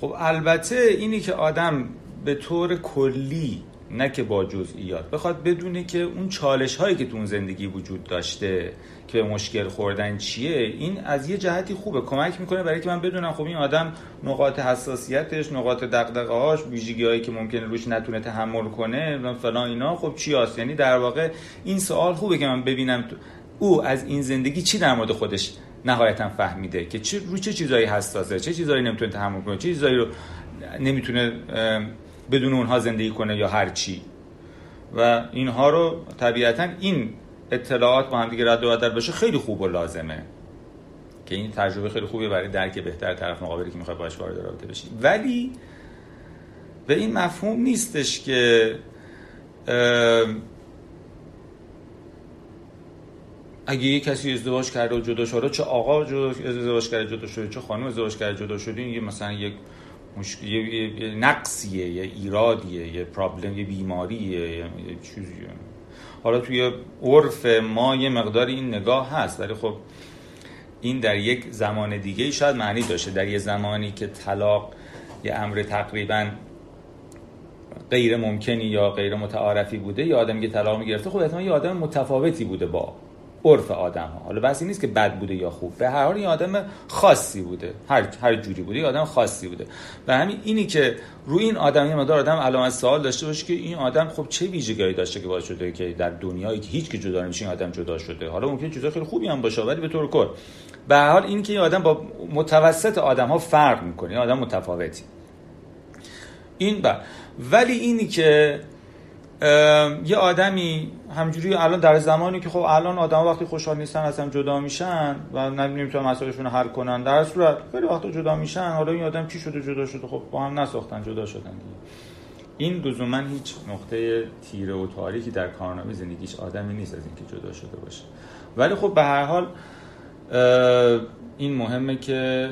خب البته اینی که آدم به طور کلی نه که با جزئیات. بخواد بدونه که اون چالش هایی که تو اون زندگی وجود داشته که به مشکل خوردن چیه این از یه جهتی خوبه. کمک می‌کنه برای که من بدونم خب این آدم نقاط حساسیتش نقاط دغدغه هاش ویژگی هایی که ممکنه روش نتونه تحمل کنه فلان اینا خب چی هست یعنی در واقع این سوال خوبه که من ببینم او از این زندگی چی در مورد خودش نهایتا فهمیده؟ که چه رو چه چیزایی حساسه؟ چه چیزایی نمی‌تونه تحمل کنه؟ چه چیزایی رو نمی‌تونه بدون اونها زندگی کنه یا هر چی. و اینها رو طبیعتا این اطلاعات با هم دیگه رد و بدل بشه خیلی خوب و لازمه. که این تجربه خیلی خوبی برای درک بهتر طرف مقابلی که می‌خواد باش وارد رابطه بشی. ولی به این مفهوم نیستش که اگه یه کسی ازدواج کرده و جدا شده چه آقا ازدواج کرده جدا شده چه خانم ازدواج کرده جدا شده این مثلا یک مشکل یه نقصیه یه ایرادیه یه پرابلم یه بیماریه یه چیزیه. حالا توی عرف ما یه مقدار این نگاه هست ولی خب این در یک زمان دیگه شاید معنی داشته. در یه زمانی که طلاق یه امر تقریبا غیر ممکنی یا غیر متعارفی بوده یا آدم یه طلاق می‌گرفته خب احتمال یه آدم متفاوتی بوده با عرف آدم ها حالا بس نیست که بد بوده یا خوب. به هر حال این آدم خاصی بوده. هر هر جوری بوده یه آدم خاصی بوده. و همین اینی که روی این آدم یه مدار آدم علامت سوال داشته باشه که این آدم خب چه ویژگی داشته که باعث شده که در دنیایی که هیچ که جدا نمیشه این آدم جدا شده. حالا ممکن چیزای خیلی خوبی هم باشه ولی به طور کل. به هر حال این که این آدم با متوسط آدم ها فرق می‌کنه این آدم متفاوتی. این با ولی اینی که یه آدمی همجوری الان در زمانی که خب الان آدم وقتی خوشحال نیستن از هم جدا میشن و نمی‌تونن مسائلشون حل کنن در صورت خیلی وقتا جدا میشن. حالا این آدم چی شده جدا شده؟ خب با هم نساختن جدا شدن دیگه. این لزوما هیچ نقطه تیره و تاریکی در کارنامه زندگیش آدمی نیست از اینکه جدا شده باشه. ولی خب به هر حال این مهمه که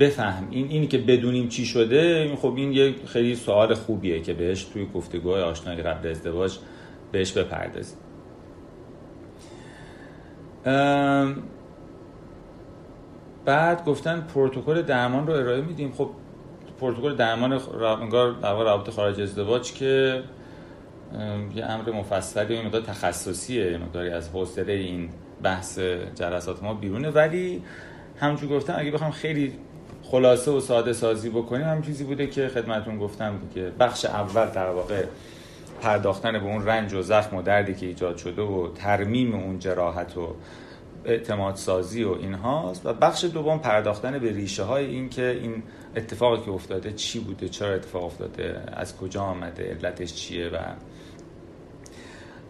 بفهم. این اینی که بدونیم چی شده خب این یه خیلی سوال خوبیه که بهش توی گفتگوهای آشنایی قبل ازدواج بهش بپردازیم. بعد گفتن پروتکل درمان رو ارائه میدیم. خب پروتکل درمان انگار در رابطه خارج ازدواج که یه امر مفصلی و مقدار تخصصیه یه مقداری از حوصله این بحث جلسات ما بیرونه. ولی همونجور گفتم اگه بخوام خیلی خلاصه و ساده سازی بکنیم هم چیزی بوده که خدمتون گفتم که بخش اول در واقع پرداختن به اون رنج و زخم و دردی که ایجاد شده و ترمیم اون جراحت و اعتماد سازی و اینهاست و بخش دوم پرداختن به ریشه های این که این اتفاقی که افتاده چی بوده؟ چرا اتفاق افتاده؟ از کجا آمده؟ علتش چیه؟ و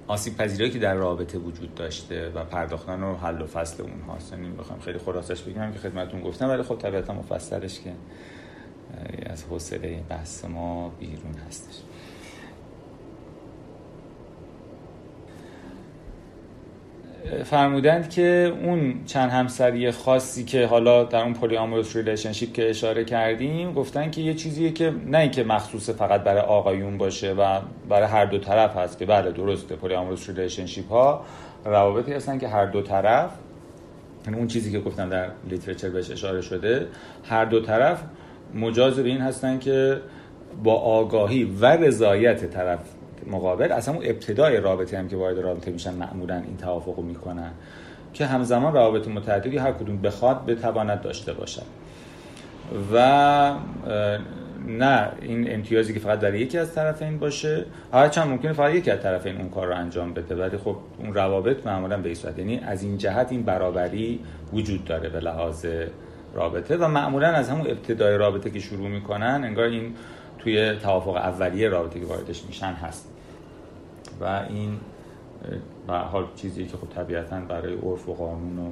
آسیب پذیری که در رابطه وجود داشته و پرداختن و حل و فصل اون هاست یعنی بخوام خیلی خلاصش بگم که خدمتون گفتم ولی خب طبیعتا مفصلش که از حوصله بحث ما بیرون هستش. فرمودند که اون چند همسری خاصی که حالا در اون polyamorous relationship که اشاره کردیم گفتن که یه چیزیه که نه اینکه مخصوص فقط برای آقایون باشه و برای هر دو طرف هست که بله درسته polyamorous relationship ها روابطی هستن که هر دو طرف یعنی اون چیزی که گفتم در literature بهش اشاره شده هر دو طرف مجاز به این هستن که با آگاهی و رضایت طرف مقابل اصلا اون ابتدای رابطه هم که وارد رابطه میشن معمولا این توافق می‌کنن که همزمان روابط متعددی هر کدوم بخواد بتواند داشته باشد. و نه این امتیازی که فقط در یکی از طرفین باشه هرچند ممکنه فقط یکی از طرفین اون کار رو انجام بده ولی خب اون روابط معمولا به صورت یعنی از این جهت این برابری وجود داره به لحاظ رابطه و معمولا از همون ابتدای رابطه که شروع می‌کنن انگار این توی توافق اولیه رابطه که واردش میشن هست. و این به حال چیزی که خب طبیعتا برای عرف و قانون و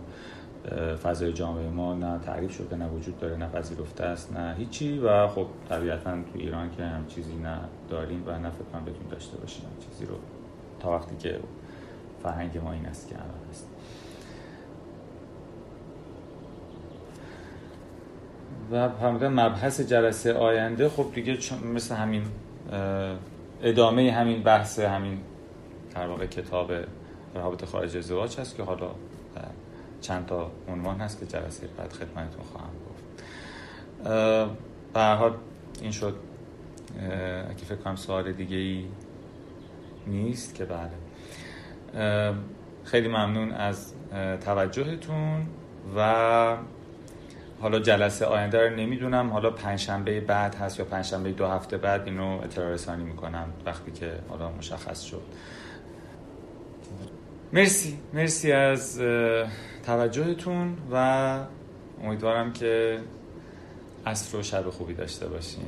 فضای جامعه ما نه تعریف شده نه وجود داره نه پذیرفته است نه هیچی و خب طبیعتا تو ایران که هم چیزی نه داریم و نه فکر بتونیم داشته باشیم چیزی رو. تا وقتی که فرهنگ ما این است که الان هست و فرمودن مبحث جلسه آینده خب دیگه مثل همین ادامه همین بحث همین در واقع کتاب رابط خارج ازدواج هست که حالا چند تا عنوان هست که جلسه بعد خدمتتون خواهم گفت. به این شد. اگه فکر کنم سوال دیگه ای نیست که بله. خیلی ممنون از توجهتون و حالا جلسه آینده رو نمی‌دونم. حالا پنجشنبه بعد هست یا پنجشنبه دو هفته بعد اینو اطلاع رسانی می‌کنم وقتی که حالا مشخص شد. مرسی. مرسی از توجهتون و امیدوارم که عصر و شب خوبی داشته باشین.